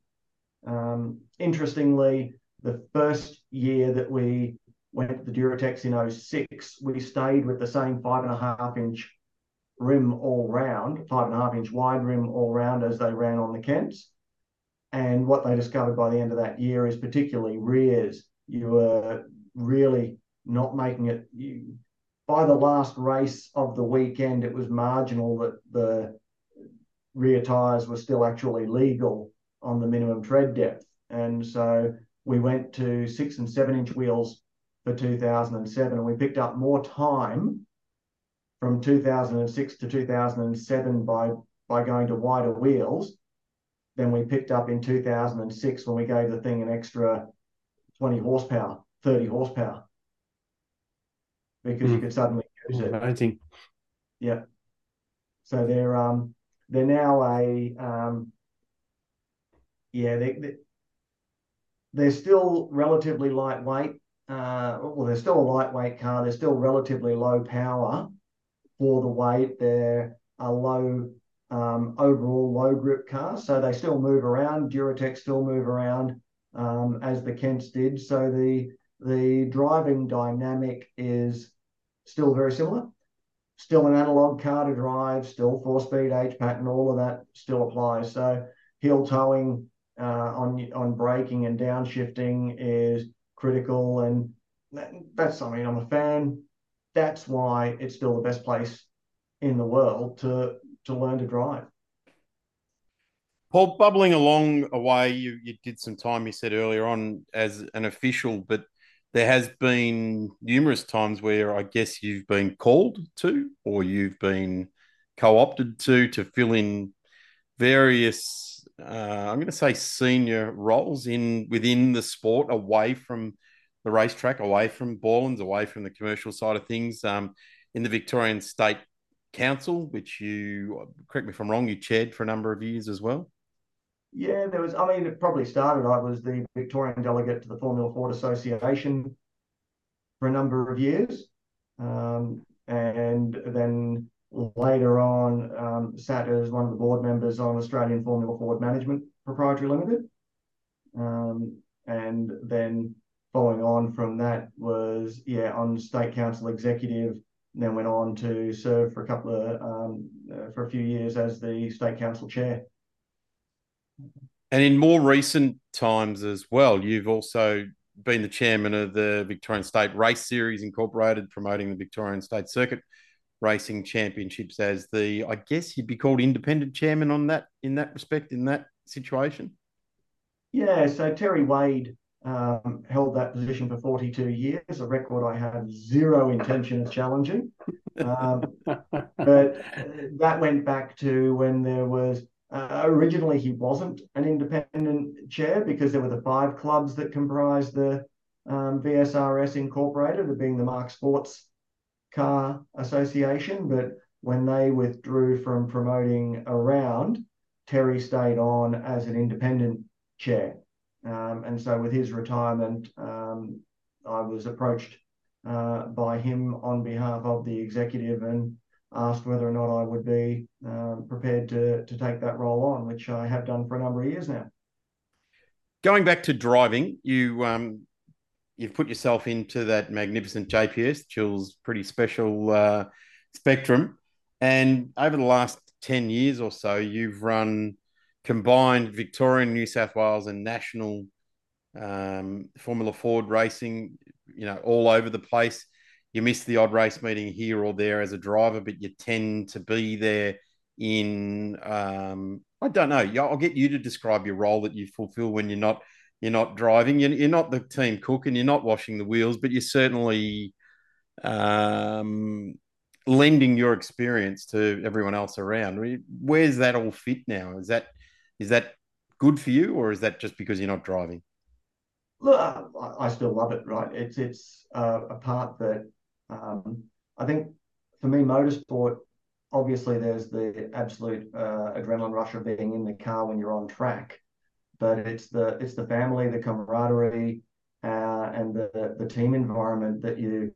Um, interestingly, the first year that we went to the Duratecs in 06, we stayed with the same five and a half inch rim all round, five and a half inch wide rim all round as they ran on the Kents. And what they discovered by the end of that year is particularly rears, you were really not making it. You, by the last race of the weekend, it was marginal that the rear tyres were still actually legal on the minimum tread depth. And so we went to six and seven inch wheels for 2007 and we picked up more time from 2006 to 2007 by by going to wider wheels than we picked up in 2006 when we gave the thing an extra 20 horsepower, 30 horsepower, because mm. you could suddenly use it. Amazing. Yeah. So they're um they're now a um yeah they, they're still relatively lightweight. Uh, well, they're still a lightweight car. They're still relatively low power for the weight. They're a low um, overall low grip car, so they still move around. Duratec still move around um, as the Kents did. So the the driving dynamic is still very similar. Still an analog car to drive. Still four speed H pattern. All of that still applies. So heel toeing uh, on on braking and downshifting is critical, and that, that's mean I'm a fan. That's why it's still the best place in the world to to learn to drive. Paul, bubbling along away, you, you did some time, you said earlier on, as an official, but there has been numerous times where I guess you've been called to or you've been co-opted to to fill in various uh, I'm going to say senior roles in within the sport away from the racetrack away from Borland's away from the commercial side of things. Um, in the Victorian State Council which you correct me if I'm wrong you chaired for a number of years as well yeah, there was. I mean, it probably started. I was the Victorian delegate to the Formula Ford Association for a number of years, um, and then later on um, sat as one of the board members on Australian Formula Ford Management Proprietary Limited, um, and then following on from that was yeah on state council executive. And then went on to serve for a couple of um, uh, for a few years as the state council chair. And in more recent times as well, you've also been the chairman of the Victorian State Race Series Incorporated, promoting the Victorian State Circuit Racing Championships as the, I guess you'd be called independent chairman on that in that respect, in that situation. Yeah, so Terry Wade um, held that position for 42 years, a record I have zero intention of challenging. Um, but that went back to when there was uh, originally, he wasn't an independent chair because there were the five clubs that comprised the um, VSRS Incorporated, being the Marque Sports Car Association. But when they withdrew from promoting around, Terry stayed on as an independent chair. Um, and so, with his retirement, um, I was approached uh, by him on behalf of the executive and asked whether or not I would be um, prepared to to take that role on, which I have done for a number of years now. Going back to driving, you um, you've put yourself into that magnificent JPS, Jill's pretty special uh, spectrum, and over the last ten years or so, you've run combined Victorian, New South Wales, and national um, Formula Ford racing. You know, all over the place you miss the odd race meeting here or there as a driver, but you tend to be there in um, I don't know. I'll get you to describe your role that you fulfill when you're not you're not driving. You're, you're not the team cook and you're not washing the wheels, but you're certainly um, lending your experience to everyone else around. Where's that all fit now? Is that is that good for you, or is that just because you're not driving? Look, I, still love it. Right, it's it's uh, a part that um, I think for me, motorsport, obviously, there's the absolute uh, adrenaline rush of being in the car when you're on track, but it's the it's the family, the camaraderie, uh, and the the team environment that you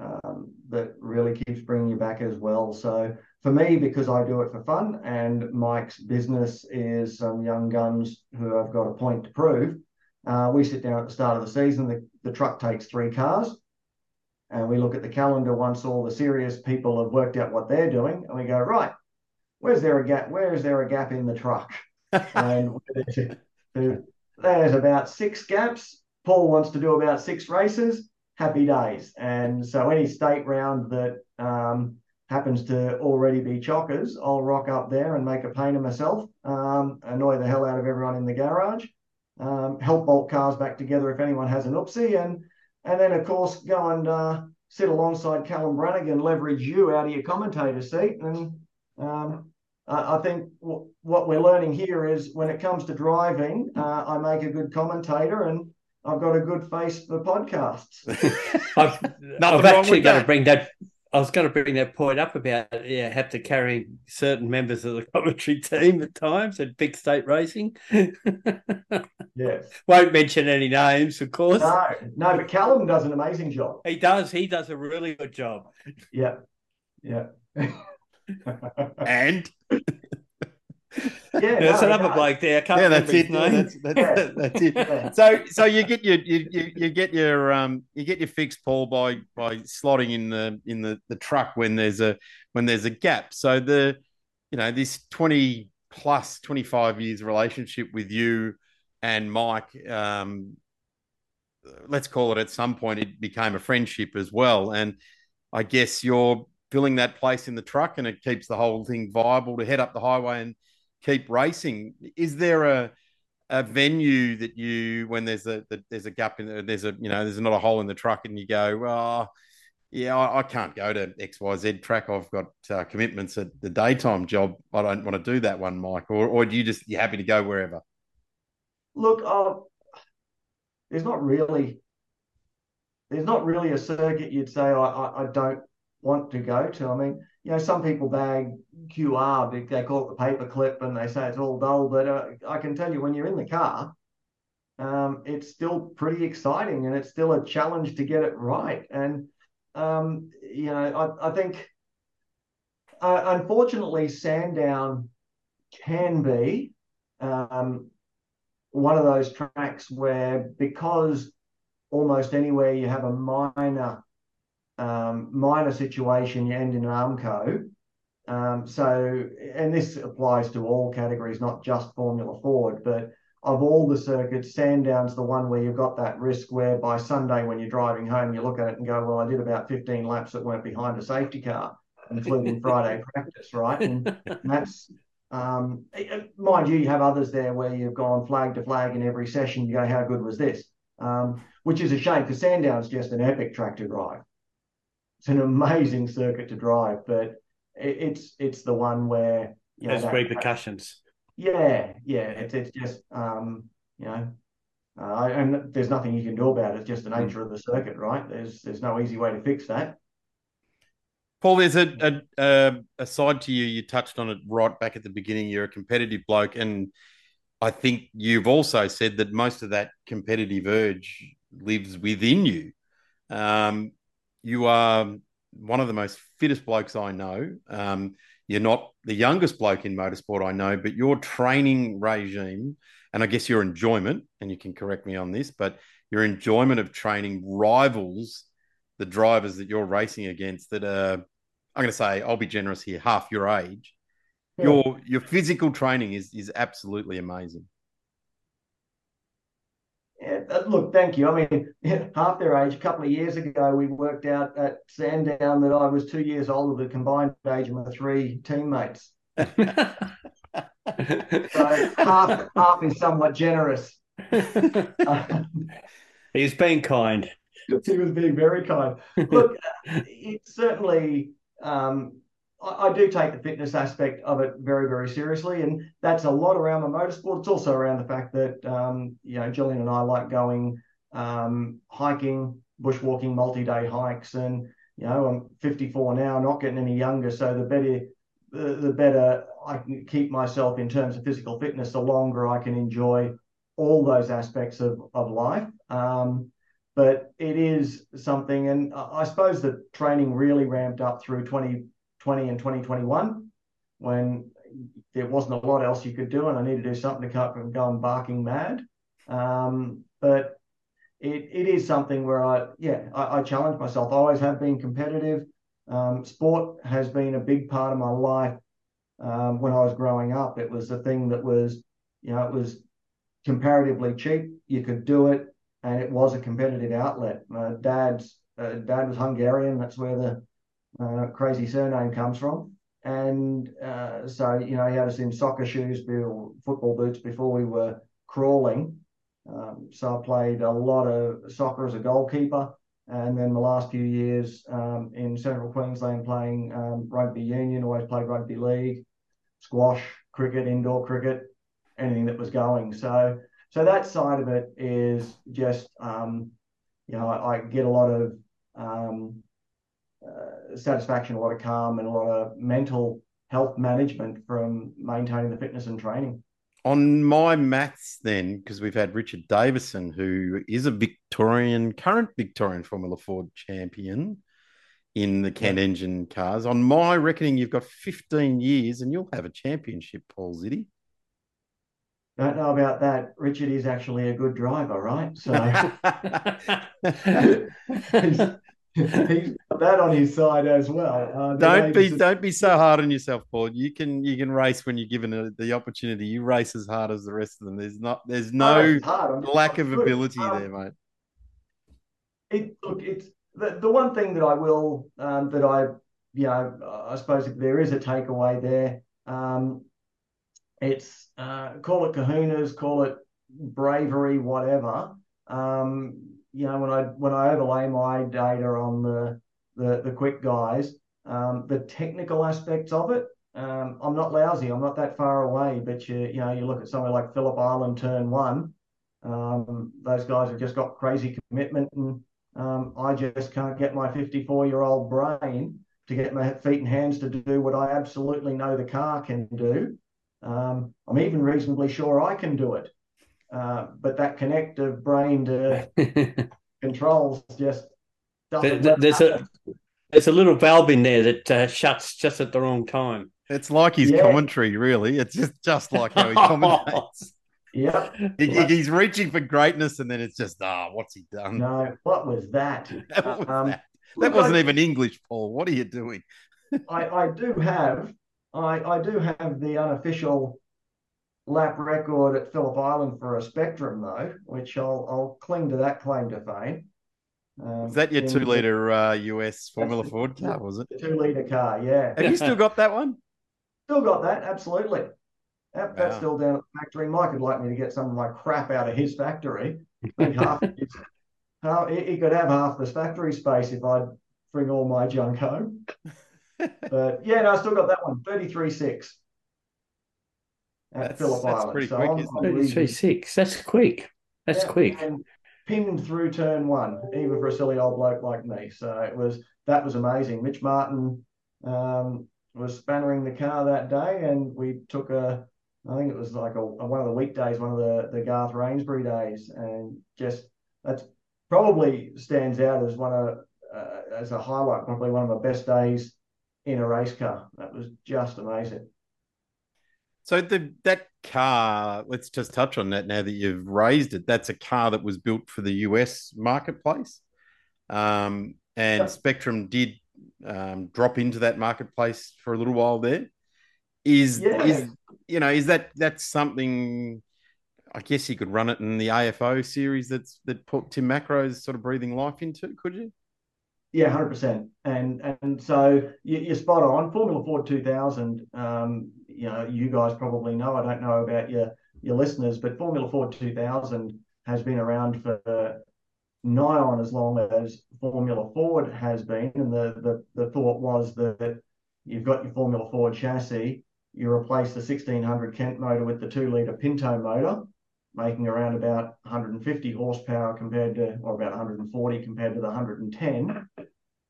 um, that really keeps bringing you back as well. So for me, because I do it for fun, and Mike's business is some young guns who have got a point to prove. Uh, we sit down at the start of the season. The, the truck takes three cars and we look at the calendar once all the serious people have worked out what they're doing, and we go, right, where's there a gap? Where is there a gap in the truck? and there's about six gaps. Paul wants to do about six races. Happy days. And so any state round that um, happens to already be chockers, I'll rock up there and make a pain of myself, um, annoy the hell out of everyone in the garage, um, help bolt cars back together if anyone has an oopsie, and and then of course go and uh, sit alongside Callum Brannigan, leverage you out of your commentator seat. And um, I, I think w- what we're learning here is when it comes to driving, uh, I make a good commentator and I've got a good face for podcasts. I've, I've actually got to bring that. I was going to bring that point up about yeah, have to carry certain members of the commentary team at times at big state racing. yes, won't mention any names, of course. No, no, but Callum does an amazing job. He does. He does a really good job. Yeah, yeah. and yeah, there's no, another no. bloke there. yeah, that's it. No, that's, that's, yeah. that's, it. Yeah. So, so you get your you, you, you get your um you get your fix, Paul, by by slotting in the in the, the truck when there's a when there's a gap. So the you know this twenty plus twenty five years relationship with you and Mike, um, let's call it at some point it became a friendship as well, and I guess you're filling that place in the truck, and it keeps the whole thing viable to head up the highway and keep racing. Is there a a venue that you when there's a there's a gap in the, there's a you know there's not a hole in the truck and you go well yeah I, I can't go to xyz track. I've got uh, commitments at the daytime job. I don't want to do that one mike. Or, or do you just you happy to go wherever? Look uh, there's not really there's not really a circuit you'd say I, I, I don't want to go to. I mean you know, some people bag QR, they call it the paper clip and they say it's all dull. But uh, I can tell you, when you're in the car, um, it's still pretty exciting and it's still a challenge to get it right. And, um, you know, I, I think, uh, unfortunately, Sandown can be um, one of those tracks where, because almost anywhere you have a minor um, minor situation, you end in an Armco. Um, so, and this applies to all categories, not just Formula Ford, but of all the circuits, Sandown's the one where you've got that risk where by Sunday when you're driving home, you look at it and go, well, I did about 15 laps that weren't behind a safety car, including Friday practice, right? And that's, um, mind you, you have others there where you've gone flag to flag in every session. You go, how good was this? Um, which is a shame because Sandown's just an epic track to drive it's an amazing circuit to drive, but it, it's it's the one where you know, there's repercussions. Yeah, yeah, it's it's just um, you know, uh, and there's nothing you can do about it. It's just the nature mm. of the circuit, right? There's there's no easy way to fix that. Paul, there's a, a, a side to you. You touched on it right back at the beginning. You're a competitive bloke, and I think you've also said that most of that competitive urge lives within you. Um, you are one of the most fittest blokes I know. Um, you're not the youngest bloke in motorsport I know, but your training regime, and I guess your enjoyment, and you can correct me on this, but your enjoyment of training rivals the drivers that you're racing against that are, I'm going to say, I'll be generous here, half your age. Yeah. Your your physical training is is absolutely amazing. Yeah, uh, look, thank you. I mean, half their age. A couple of years ago, we worked out at Sandown that I was two years older than the combined age of my three teammates. so half half is somewhat generous. He's being kind. He was being very kind. Look, it's certainly um, I, do take the fitness aspect of it very, very seriously, and that's a lot around the motorsport. It's also around the fact that um, you know Jillian and I like going um, hiking, bushwalking, multi-day hikes, and you know I'm 54 now, not getting any younger, so the better the, better I can keep myself in terms of physical fitness, the longer I can enjoy all those aspects of of life. Um, but it is something, and I suppose the training really ramped up through 20 20 and 2021 when there wasn't a lot else you could do and I needed to do something to cut from going barking mad. Um, but it, it is something where I, yeah, I, I challenge myself. I always have been competitive. Um, sport has been a big part of my life. Um, when I was growing up, it was the thing that was, you know, it was comparatively cheap. You could do it, and it was a competitive outlet. My dad's uh, dad was Hungarian. That's where the uh, crazy surname comes from. And uh, so, you know, he had us in soccer shoes, football boots before we were crawling. Um, so I played a lot of soccer as a goalkeeper. and then the last few years um, in Central Queensland playing um, rugby union, always played rugby league, squash, cricket, indoor cricket, anything that was going. So, so that side of it is just, um, you know, I, I, get a lot of um, satisfaction, a lot of calm, and a lot of mental health management from maintaining the fitness and training. On my maths, then, because we've had Richard Davison, who is a Victorian, current Victorian Formula Ford champion in the Kent engine cars. On my reckoning, you've got 15 years and you'll have a championship, Paul Zsidy. Don't know about that. Richard is actually a good driver, right? So he's got that on his side as well. Uh, don't be don't be so hard on yourself, Paul. You can you can race when you're given a, the opportunity. You race as hard as the rest of them. There's not there's no lack of ability um, there, mate. It look it's the, the one thing that I will um, that I you know I suppose if there is a takeaway there, um, it's uh, call it kahunas, call it bravery, whatever. Um, you know, when I when I overlay my data on the the, the quick guys, um, the technical aspects of it, um, I'm not lousy. I'm not that far away. But you you know, you look at somewhere like Phillip Island Turn One, um, those guys have just got crazy commitment, and um, I just can't get my 54 year old brain to get my feet and hands to do what I absolutely know the car can do. Um, I'm even reasonably sure I can do it. Uh, but that connective brain to controls just there, there's a there's a little valve in there that uh, shuts just at the wrong time. It's like his yeah. commentary, really. It's just just like how he commentates. yeah, he, he's reaching for greatness, and then it's just ah, oh, what's he done? No, what was that? that, was um, that? that wasn't I, even English, Paul. What are you doing? I, I do have I, I do have the unofficial lap record at Phillip Island for a Spectrum, though, which I'll, I'll cling to that claim to fame. Um, Is that your two liter uh, US Formula Ford car? Was it two liter car? Yeah. Have you still got that one? Still got that, absolutely. That, that's still down at the factory. Mike would like me to get some of my crap out of his factory. half his, he could have half this factory space if I'd bring all my junk home. but yeah, no, I still got that one. 33.6 at that's, Phillip that's Island. Pretty so quick, I'm, isn't it? Three six. That's quick. That's yeah, quick. And pinned through turn one, even for a silly old bloke like me. So it was that was amazing. Mitch Martin um, was spannering the car that day, and we took a. I think it was like a, a, one of the weekdays, one of the the Garth Rainsbury days, and just that's probably stands out as one of uh, as a highlight, probably one of the best days in a race car. That was just amazing. So the that car, let's just touch on that now that you've raised it. That's a car that was built for the US marketplace, um, and Spectrum did um, drop into that marketplace for a little while there. Is yeah. is you know is that that's something? I guess you could run it in the AFO series that's that put Tim Macrow's sort of breathing life into. Could you? Yeah, hundred percent. And and so you, are spot on. Formula Ford 2000. Um, you know, you guys probably know. I don't know about your your listeners, but Formula Ford 2000 has been around for nigh on as long as Formula Ford has been. And the the, the thought was that you've got your Formula Ford chassis, you replace the 1600 Kent motor with the two litre Pinto motor making around about 150 horsepower compared to, or about 140 compared to the 110.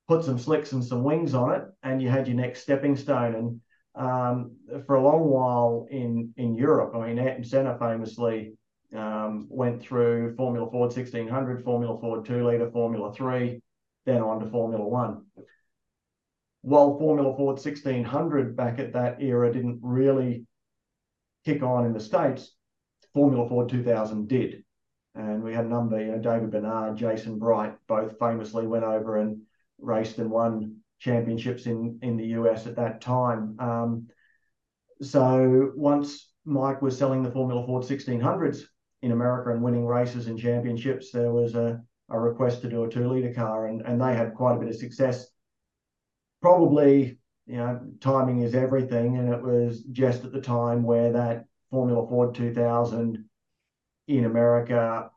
Put some slicks and some wings on it, and you had your next stepping stone. And um, for a long while in in Europe, I mean, Ayrton Senna famously um, went through Formula Ford 1600, Formula Ford 2 litre, Formula 3, then on to Formula 1. While Formula Ford 1600 back at that era didn't really kick on in the States, Formula Ford 2000 did. And we had a number, you know, David Besnard, Jason Bright, both famously went over and raced and won championships in, in the US at that time. Um, so once Mike was selling the Formula Ford 1600s in America and winning races and championships, there was a, a request to do a two litre car, and, and they had quite a bit of success. Probably, you know, timing is everything, and it was just at the time where that Formula Ford 2000 in America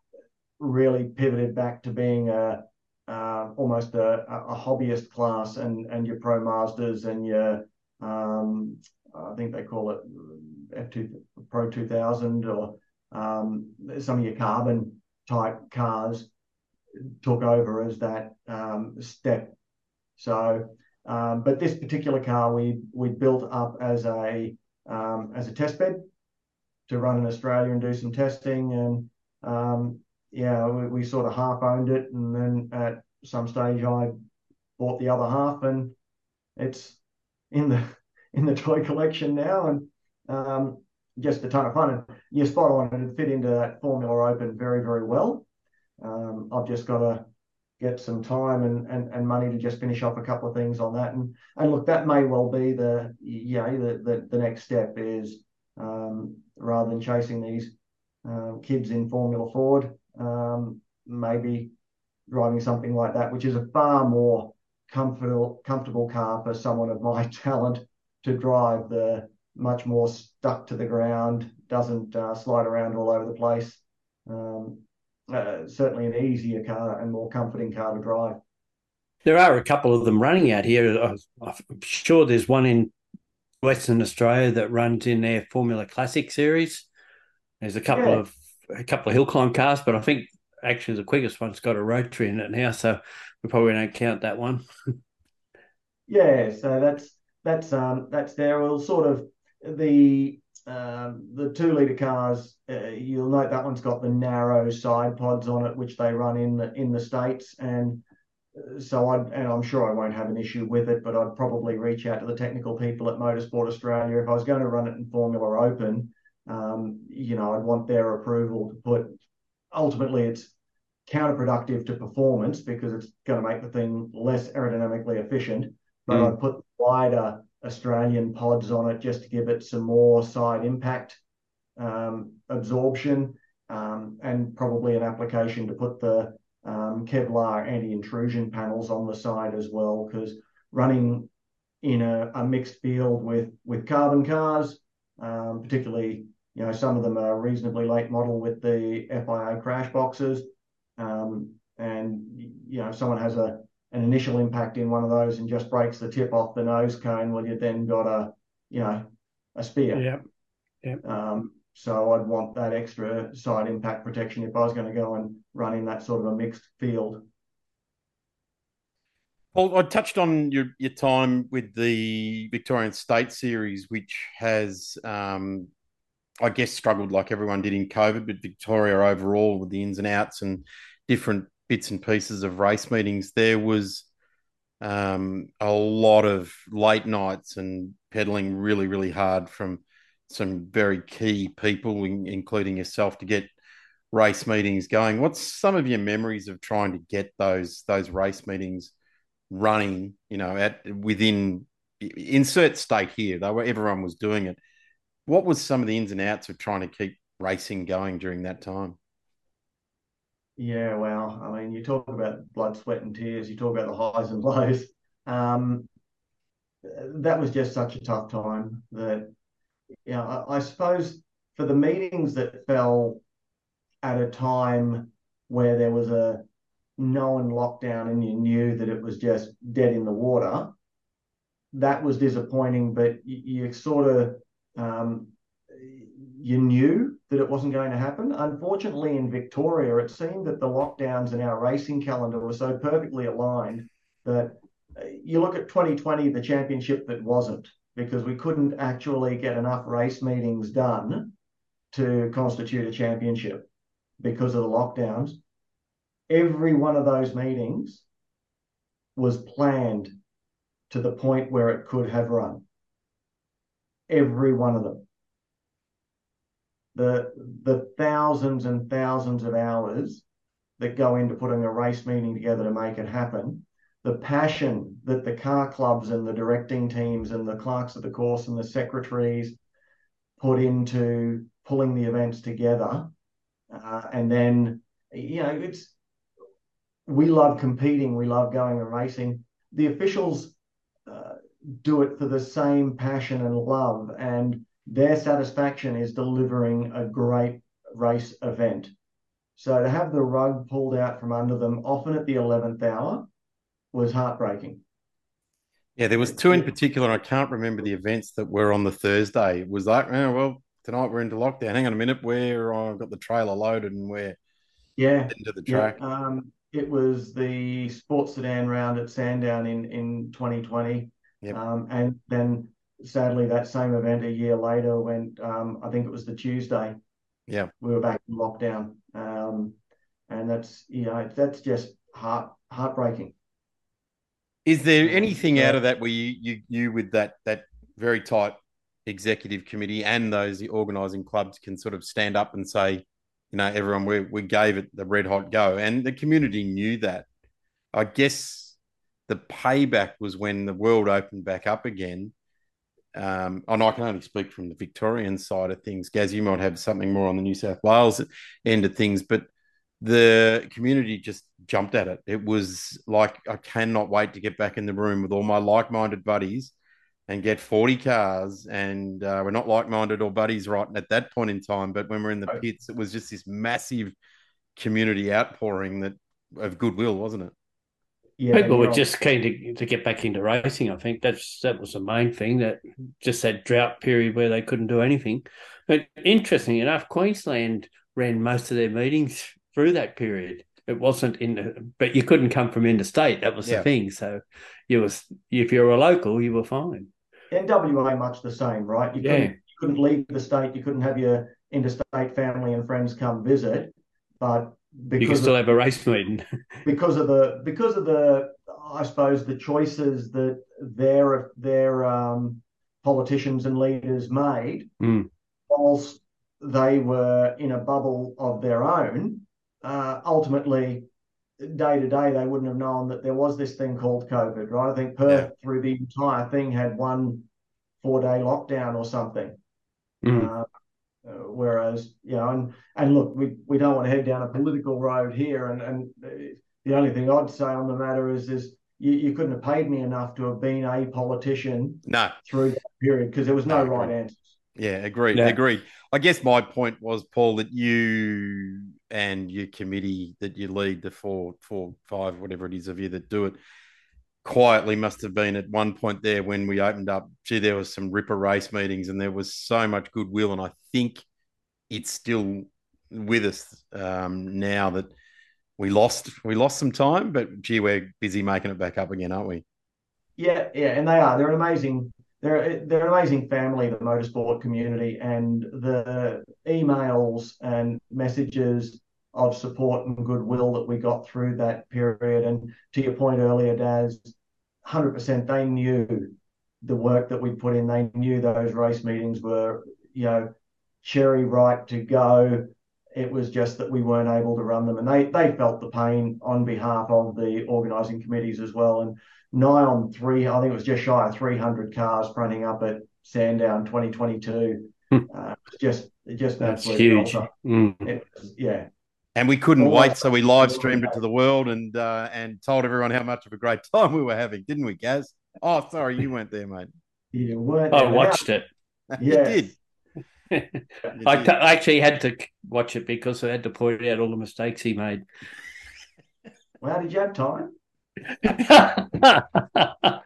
really pivoted back to being a, uh, almost a, a, hobbyist class, and and your Pro Mazdas and your um, I think they call it F2 Pro 2000 or um, some of your carbon type cars took over as that um, step. So, um, but this particular car we we built up as a um, as a test bed to run in Australia and do some testing, and yeah, we, we, sort of half owned it, and then at some stage I bought the other half, and it's in the in the toy collection now, and um, just a ton of fun. And you're spot on; it fit into that Formula Open very very well. Um, I've just got to get some time and, and, and money to just finish off a couple of things on that. And and look, that may well be the know the the, the next step is um, rather than chasing these um, kids in Formula Ford, um, maybe driving something like that, which is a far more comfortable comfortable car for someone of my talent to drive. The much more stuck to the ground, doesn't uh, slide around all over the place. Um, uh, certainly an easier car and more comforting car to drive. There are a couple of them running out here. I'm sure there's one in Western Australia that runs in their Formula Classic series. There's a couple yeah. of a couple of hill climb cars, but I think actually the quickest one's got a rotary in it now, so we probably don't count that one. yeah, so that's that's um that's there. Well, sort of the um, the two liter cars, uh, you'll note that one's got the narrow side pods on it, which they run in the in the states, and uh, so I and I'm sure I won't have an issue with it, but I'd probably reach out to the technical people at Motorsport Australia if I was going to run it in Formula Open. Um, you know, I'd want their approval to put. Ultimately, it's counterproductive to performance because it's going to make the thing less aerodynamically efficient. But mm. I'd put wider Australian pods on it just to give it some more side impact um, absorption um, and probably an application to put the um, Kevlar anti-intrusion panels on the side as well because running in a, a, mixed field with with carbon cars, um, particularly you know some of them are reasonably late model with the FIA crash boxes, um, and you know if someone has a an initial impact in one of those and just breaks the tip off the nose cone, well, you've then got a, you know, a spear. Yeah. Yeah. Um, so I'd want that extra side impact protection if I was going to go and run in that sort of a mixed field. Well, I touched on your, your time with the Victorian State Series, which has, um, I guess, struggled like everyone did in COVID, but Victoria overall with the ins and outs and different bits and pieces of race meetings, there was um, a lot of late nights and pedaling really, really hard from some very key people, including yourself, to get race meetings going. What's some of your memories of trying to get those those race meetings running? You know, at within insert state here, though everyone was doing it. What was some of the ins and outs of trying to keep racing going during that time? Yeah, well, I mean, you talk about blood, sweat, and tears. You talk about the highs and lows. Um, that was just such a tough time that, you know, I, I suppose for the meetings that fell at a time where there was a known lockdown and you knew that it was just dead in the water, that was disappointing. But you, you sort of um, you knew that it wasn't going to happen. Unfortunately, in Victoria, it seemed that the lockdowns in our racing calendar were so perfectly aligned that uh, you look at 2020, the championship that wasn't, because we couldn't actually get enough race meetings done to constitute a championship because of the lockdowns. Every one of those meetings was planned to the point where it could have run. Every one of them the the thousands and thousands of hours that go into putting a race meeting together to make it happen, the passion that the car clubs and the directing teams and the clerks of the course and the secretaries put into pulling the events together, uh, and then you know it's we love competing, we love going and racing. The officials do it for the same passion and love and their satisfaction is delivering a great race event. So to have the rug pulled out from under them, often at the eleventh hour, was heartbreaking. Yeah, there was two in particular. I can't remember the events that were on the Thursday. It was like, oh, well, tonight we're into lockdown. Hang on a minute, where oh, I've got the trailer loaded and we're yeah into the track. Yeah, um, it was the sports sedan round at Sandown in in 2020, Yep. um, and then sadly that same event a year later went. Um, I think it was the Tuesday. Yeah. we were back in lockdown, um, and that's you know that's just heart heartbreaking. Is there anything out of that where you, you, you with that that very tight executive committee and those organising clubs can sort of stand up and say, you know, everyone we we gave it the red hot go, and the community knew that. I guess the payback was when the world opened back up again. Um, and I can only speak from the Victorian side of things. Gaz, you might have something more on the New South Wales end of things, but the community just jumped at it. It was like, I cannot wait to get back in the room with all my like minded buddies and get 40 cars. And uh, we're not like minded or buddies right at that point in time. But when we're in the pits, it was just this massive community outpouring that of goodwill, wasn't it? Yeah, people were just keen to, to get back into racing. I think that's that was the main thing. That just that drought period where they couldn't do anything. But interesting enough, Queensland ran most of their meetings through that period. It wasn't in, the, but you couldn't come from interstate. That was yeah. the thing. So you was if you're a local, you were fine. NWA much the same, right? You couldn't, yeah. you couldn't leave the state. You couldn't have your interstate family and friends come visit, but because you can still of, have a race meeting because of the because of the I suppose the choices that their their um, politicians and leaders made, mm. whilst they were in a bubble of their own. Uh, ultimately, day to day, they wouldn't have known that there was this thing called COVID, right? I think Perth, yeah. through the entire thing, had one four day lockdown or something. Mm. Uh, whereas, you know, and and look, we, we don't want to head down a political road here. And and the only thing I'd say on the matter is is you, you couldn't have paid me enough to have been a politician no. through that period because there was no, no right answers. Yeah, agreed. Yeah. Agreed. I guess my point was, Paul, that you and your committee that you lead, the four, four, five, whatever it is of you that do it, quietly must have been at one point there when we opened up. Gee, there was some ripper race meetings, and there was so much goodwill, and I think it's still with us um, now that we lost we lost some time, but gee, we're busy making it back up again, aren't we? Yeah, yeah, and they are. They're an amazing. They're they're an amazing family, the motorsport community, and the emails and messages of support and goodwill that we got through that period. And to your point earlier, Daz, 100% they knew the work that we put in. They knew those race meetings were, you know, cherry ripe to go. It was just that we weren't able to run them, and they they felt the pain on behalf of the organising committees as well. And nigh on three, I think it was just shy of 300 cars fronting up at Sandown 2022. Hmm. uh, just just that's huge. Mm. It was, yeah, and we couldn't wait, so we live streamed it to the world and uh, and told everyone how much of a great time we were having, didn't we, Gaz? Oh, sorry, you weren't there, mate. You weren't. I watched it. you did. I, t- I actually had to watch it because I had to point out all the mistakes he made. Well, how did you have time?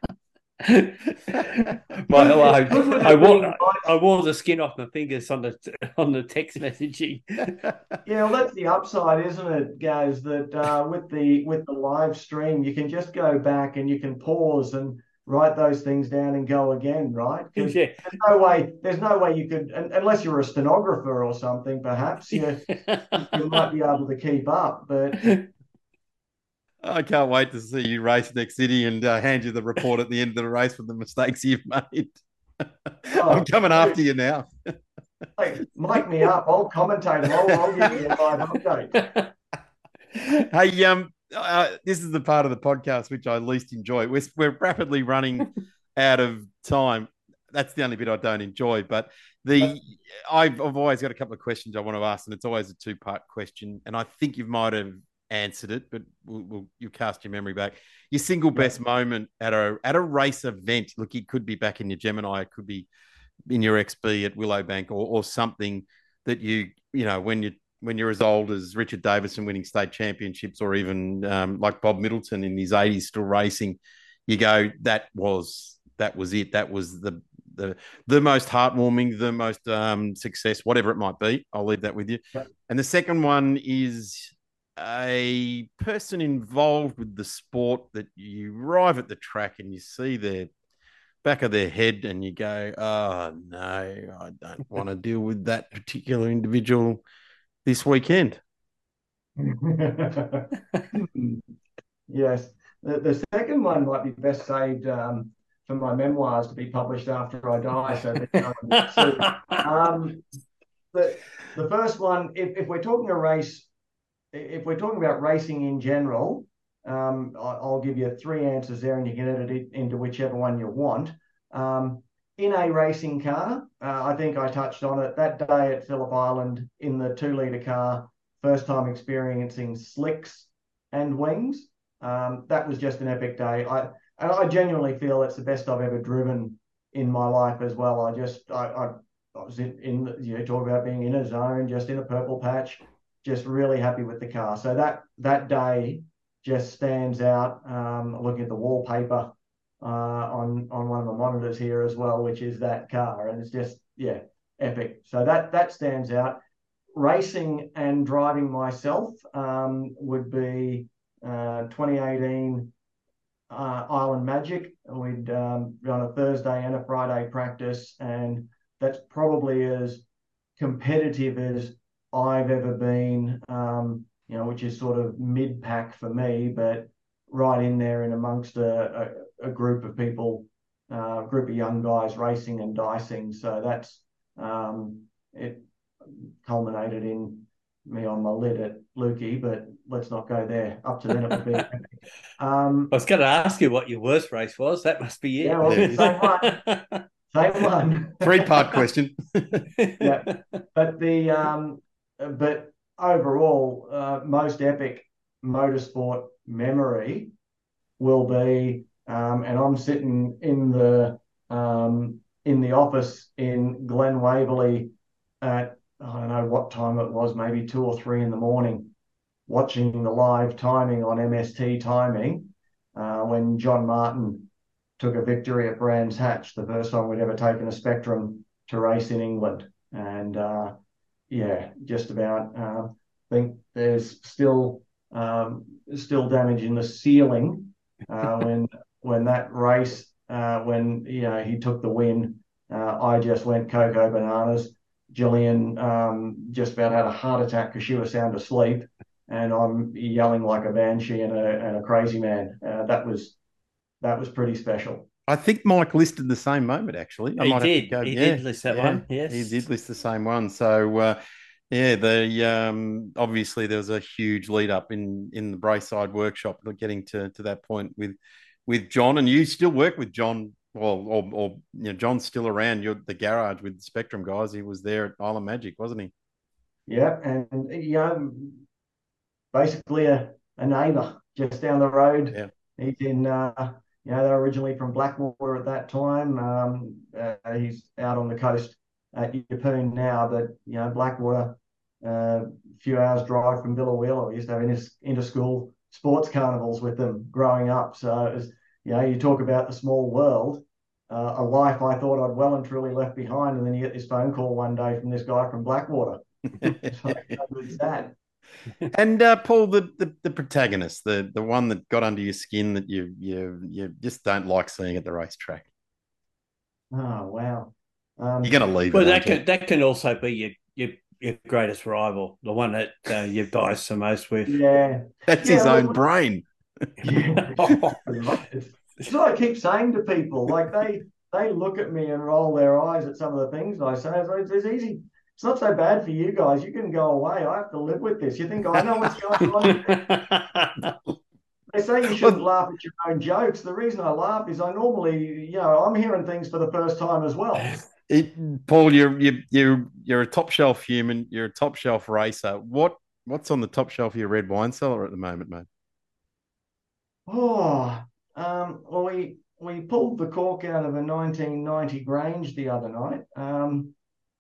my, I, I, wore, I wore the skin off my fingers on the on the text messaging. yeah, well, that's the upside, isn't it, guys? That uh, with the with the live stream, you can just go back and you can pause and write those things down and go again, right? Yeah. There's no way. There's no way you could, unless you're a stenographer or something. Perhaps you, you might be able to keep up, but I can't wait to see you race next city and uh, hand you the report at the end of the race for the mistakes you've made. Oh, I'm coming after you now. hey, mic me up. I'll commentate. I'll, I'll give you a live update. Hey, um, uh, this is the part of the podcast which I least enjoy. We're, we're rapidly running out of time. That's the only bit I don't enjoy. But the I've, I've always got a couple of questions I want to ask, and it's always a two part question. And I think you might have answered it, but we'll, we'll, you cast your memory back. Your single best moment at a at a race event. Look, it could be back in your Gemini, it could be in your XB at Willowbank, or or something that you you know when you when you're as old as Richard Davison winning state championships, or even um, like Bob Middleton in his 80s still racing, you go, that was that was it. That was the the the most heartwarming, the most um, success, whatever it might be. I'll leave that with you. And the second one is a person involved with the sport that you arrive at the track and you see their back of their head and you go, oh no, I don't want to deal with that particular individual this weekend. yes. The, the second one might be best saved um, for my memoirs to be published after I die. So, that, um, the, the first one, if, if we're talking a race, if we're talking about racing in general, um, I'll give you three answers there and you can edit it into whichever one you want. Um, in a racing car, uh, I think I touched on it that day at Phillip Island in the two litre car, first time experiencing slicks and wings. Um, that was just an epic day. I and I genuinely feel it's the best I've ever driven in my life as well. I just I, I, I was in, in you know talk about being in a zone, just in a purple patch, just really happy with the car. So that that day just stands out. Um, looking at the wallpaper uh, on on one of the monitors here as well, which is that car, and it's just yeah epic. So that that stands out. Racing and driving myself um, would be uh, 2018 uh, Island Magic. We'd um, on a Thursday and a Friday practice, and that's probably as competitive as I've ever been. Um, you know, which is sort of mid pack for me, but right in there and amongst a, a, a group of people, a uh, group of young guys racing and dicing. So that's um, it culminated in me on my lid at Lukey, but let's not go there. Up to then, it would be. Um, I was going to ask you what your worst race was. That must be it. Yeah, well, same one. Same one. Three part question. yeah, but the um, but overall, uh, most epic motorsport memory will be, um, and I'm sitting in the um, in the office in Glen Waverley at I don't know what time it was, maybe two or three in the morning, watching the live timing on MST timing uh, when John Martin took a victory at Brands Hatch, the first time we'd ever taken a Spectrum to race in England. And uh, yeah, just about. Uh, think there's still um, still damage in the ceiling uh, when when that race uh, when you know he took the win. Uh, I just went cocoa bananas. Gillian um, just about had a heart attack because she was sound asleep, and I'm yelling like a banshee and a, and a crazy man. Uh, that was that was pretty special. I think Mike listed the same moment. Actually, I he did. Go, he yeah, did list that yeah, one. Yes, he did list the same one. So uh, yeah, the um, obviously there was a huge lead up in in the Braeside workshop, getting to to that point with with John, and you still work with John well, or, or you know, John's still around. You're the garage with the Spectrum guys. He was there at Island Magic, wasn't he? Yeah, and you know, basically a, a neighbour just down the road. Yeah, he's in. Uh, you know, they're originally from Blackwater at that time. Um, uh, he's out on the coast at Yeppoon now, but you know, Blackwater, uh, a few hours drive from Biloela. We used to have inter, inter school sports carnivals with them growing up. So it was you know, you talk about the small world, uh, a life I thought I'd well and truly left behind, and then you get this phone call one day from this guy from Blackwater. so, sad. And uh, Paul, the, the the protagonist, the the one that got under your skin that you you you just don't like seeing at the racetrack. Oh wow! Um, You're going to leave. Well, that can you? that can also be your your your greatest rival, the one that uh, you bias the most with. Yeah, that's yeah, his own brain. Yeah. it's what I keep saying to people. Like they they look at me and roll their eyes at some of the things I say. It's, it's easy. It's not so bad for you guys. You can go away. I have to live with this. You think I know what's going on? they say you shouldn't laugh at your own jokes. The reason I laugh is I normally, you know, I'm hearing things for the first time as well. It, Paul, you're you you're you're a top shelf human. You're a top shelf racer. What what's on the top shelf of your red wine cellar at the moment, mate? Oh, um, well, we we pulled the cork out of a 1990 Grange the other night um,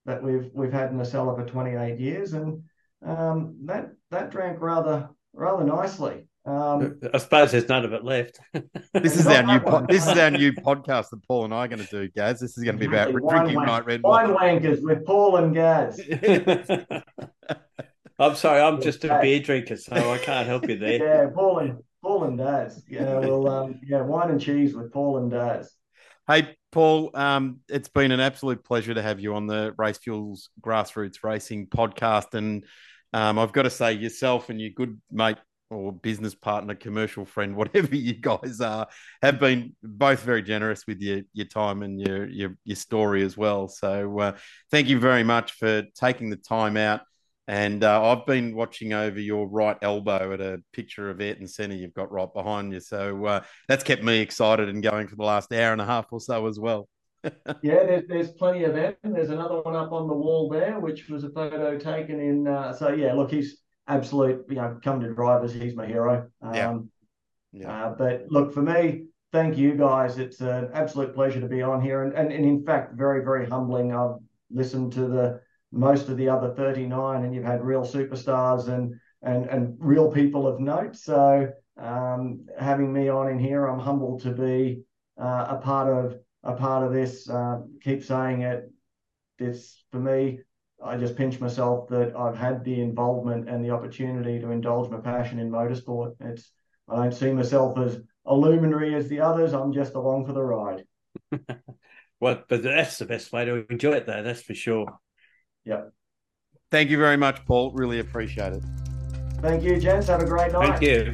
that we've we've had in the cellar for 28 years, and um, that that drank rather rather nicely. Um, I suppose there's none of it left. this is our new po- this is our new podcast that Paul and I are going to do, Gaz. This is going to be about wine drinking wank- night red wine wine. wankers with Paul and Gaz. I'm sorry, I'm just a beer drinker, so I can't help you there. Yeah, Paul and Paul and Daz. Yeah, well, um, yeah, wine and cheese with Paul and Daz. Hey, Paul, um, it's been an absolute pleasure to have you on the Race Fuels Grassroots Racing podcast. And um, I've got to say, yourself and your good mate or business partner, commercial friend, whatever you guys are, have been both very generous with your your time and your your, your story as well. So uh, thank you very much for taking the time out. And uh, I've been watching over your right elbow at a picture of Ayrton Senna you've got right behind you. So uh, that's kept me excited and going for the last hour and a half or so as well. Yeah, there's, there's plenty of them. There's another one up on the wall there, which was a photo taken in. Uh, so yeah, look, he's absolute. You know, come to drivers, he's my hero. Um, Yeah. Yeah. Uh, but look, for me, thank you guys. It's an absolute pleasure to be on here, and and, and in fact, very very humbling. I've listened to the most of the other 39, and you've had real superstars and and and real people of note. So um, having me on in here, I'm humbled to be uh, a part of a part of this. Uh, keep saying it. This for me. I just pinch myself that I've had the involvement and the opportunity to indulge my passion in motorsport. It's I don't see myself as a luminary as the others. I'm just along for the ride. Well, but that's the best way to enjoy it, though. That's for sure. Yep. Thank you very much, Paul. Really appreciate it. Thank you, gents. Have a great night. Thank you.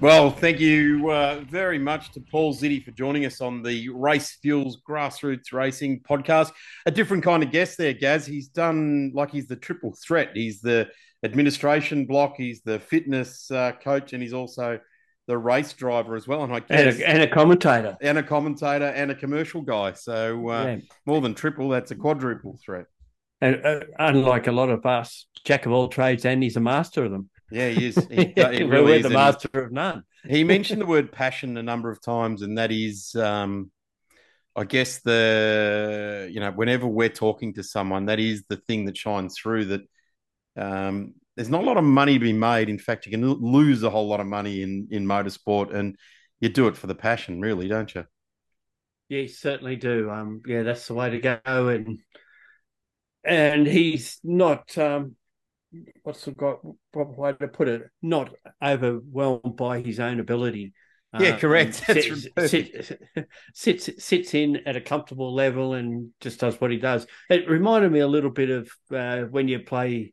Well, thank you uh, very much to Paul Zsidy for joining us on the Race Fuels Grassroots Racing podcast. A different kind of guest there, Gaz. He's done like he's the triple threat. He's the administration block, he's the fitness uh, coach, and he's also the race driver as well. And I And guess a, and a commentator. and a commentator and a commercial guy. So uh, Yeah. more than triple, that's a quadruple threat. And uh, unlike a lot of us, jack of all trades, and he's a master of them. Yeah, he is. He, he We're is. the and- master of none. he mentioned the word passion a number of times, and that is, um, I guess the you know whenever we're talking to someone, that is the thing that shines through. That um, there's not a lot of money to be made. In fact, you can lose a whole lot of money in in motorsport, and you do it for the passion, really, don't you? Yeah, you certainly do. Um, yeah, that's the way to go. And and he's not um, what's the got proper way to put it? Not overwhelmed by his own ability. Yeah, Uh, correct. sits, sits, sits sits in at a comfortable level and just does what he does. It reminded me a little bit of uh, when you play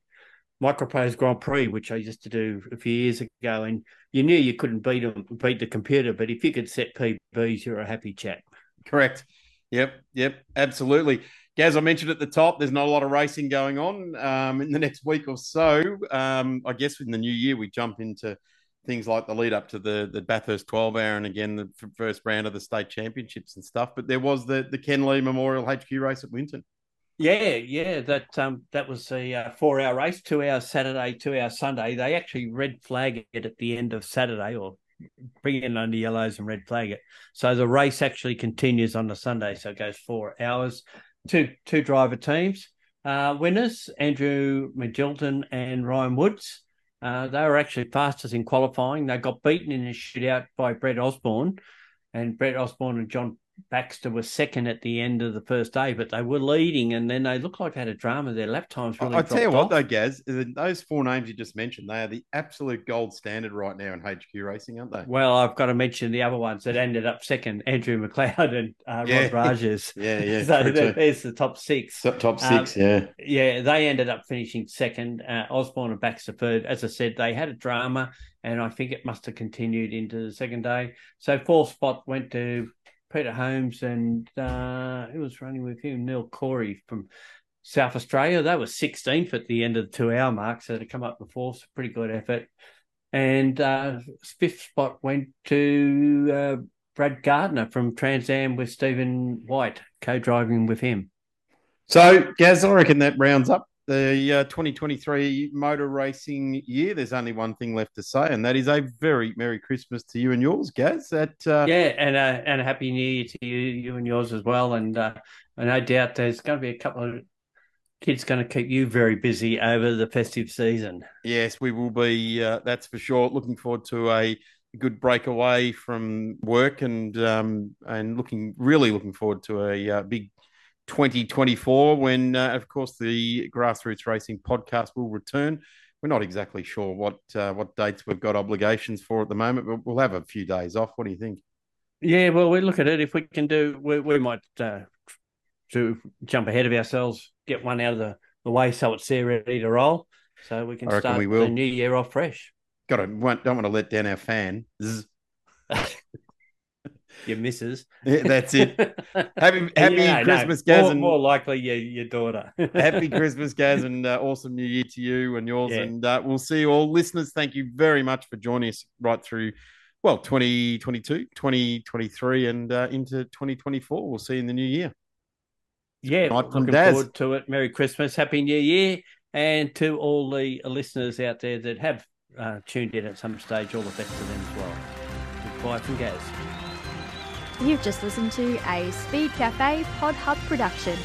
Microprose Grand Prix, which I used to do a few years ago, and you knew you couldn't beat 'em- beat the computer, but if you could set PBs, you're a happy chap. Correct. Yep. Yep. Absolutely. Gaz, I mentioned at the top, there's not a lot of racing going on um, in the next week or so. Um, I guess in the new year, we jump into things like the lead up to the the Bathurst 12 hour and again the first round of the state championships and stuff. But there was the the Ken Lee Memorial HQ race at Winton. Yeah, yeah, that um that was a uh, four hour race, two hours Saturday, two hours Sunday. They actually red flag it at the end of Saturday, or bring it under yellows and red flag it. So the race actually continues on the Sunday, so it goes four hours. Two two driver teams, uh, winners Andrew McGilton and Ryan Woods. Uh, they were actually fastest in qualifying. They got beaten in a shootout by Brett Osborne, and Brett Osborne and John Baxter were second at the end of the first day, but they were leading, and then they looked like they had a drama. Their lap times really. I tell you what, off. though, Gaz, those four names you just mentioned, they are the absolute gold standard right now in HQ racing, aren't they? Well, I've got to mention the other ones that ended up second: Andrew McLeod and uh, Yeah. Rod Rajes. Yeah, yeah. so true there- too. there's the top six. So- top Um, six, yeah. Yeah, they ended up finishing second. Uh, Osborne and Baxter third. As I said, they had a drama, and I think it must have continued into the second day. So fourth spot went to Peter Holmes, and uh, who was running with him? Neil Corey from South Australia. They were 16th at the end of the two-hour mark, so to come up with fourth, pretty good effort. And uh, fifth spot went to uh, Brad Gardner from Trans Am with Stephen White, co-driving with him. So, Gaz, I reckon that rounds up the uh, 2023 motor racing year. There's only one thing left to say, and that is a very Merry Christmas to you and yours, Gaz. That uh, Yeah, and uh, and a happy new year to you, you and yours as well. And uh, no doubt there's going to be a couple of kid's going to keep you very busy over the festive season. Yes, we will be. Uh, that's for sure. Looking forward to a good break away from work and um, and looking really looking forward to a uh, big 2024 when, uh, of course, the Grassroots Racing podcast will return. We're not exactly sure what uh, what dates we've got obligations for at the moment, but we'll have a few days off. What do you think? Yeah, well, we look at it. If we can do, we, we might uh, to jump ahead of ourselves, get one out of the, the way so it's there ready to roll, so we can start we will. the new year off fresh. Got to don't want to let down our fan. your missus. Yeah, that's it. Happy Happy yeah, Christmas, no, Gaz, more, and more likely your your daughter. happy Christmas, Gaz, and uh, awesome New Year to you and yours. Yeah. And uh, we'll see you all, listeners. Thank you very much for joining us right through. Well, 2022, 2023, and uh, into 2024. We'll see you in the new year. Yeah, looking Daz. forward to it. Merry Christmas, Happy New Year, and to all the listeners out there that have uh, tuned in at some stage, all the best to them as well. Goodbye from Gaz. You've just listened to a Speed Cafe Pod Hub production.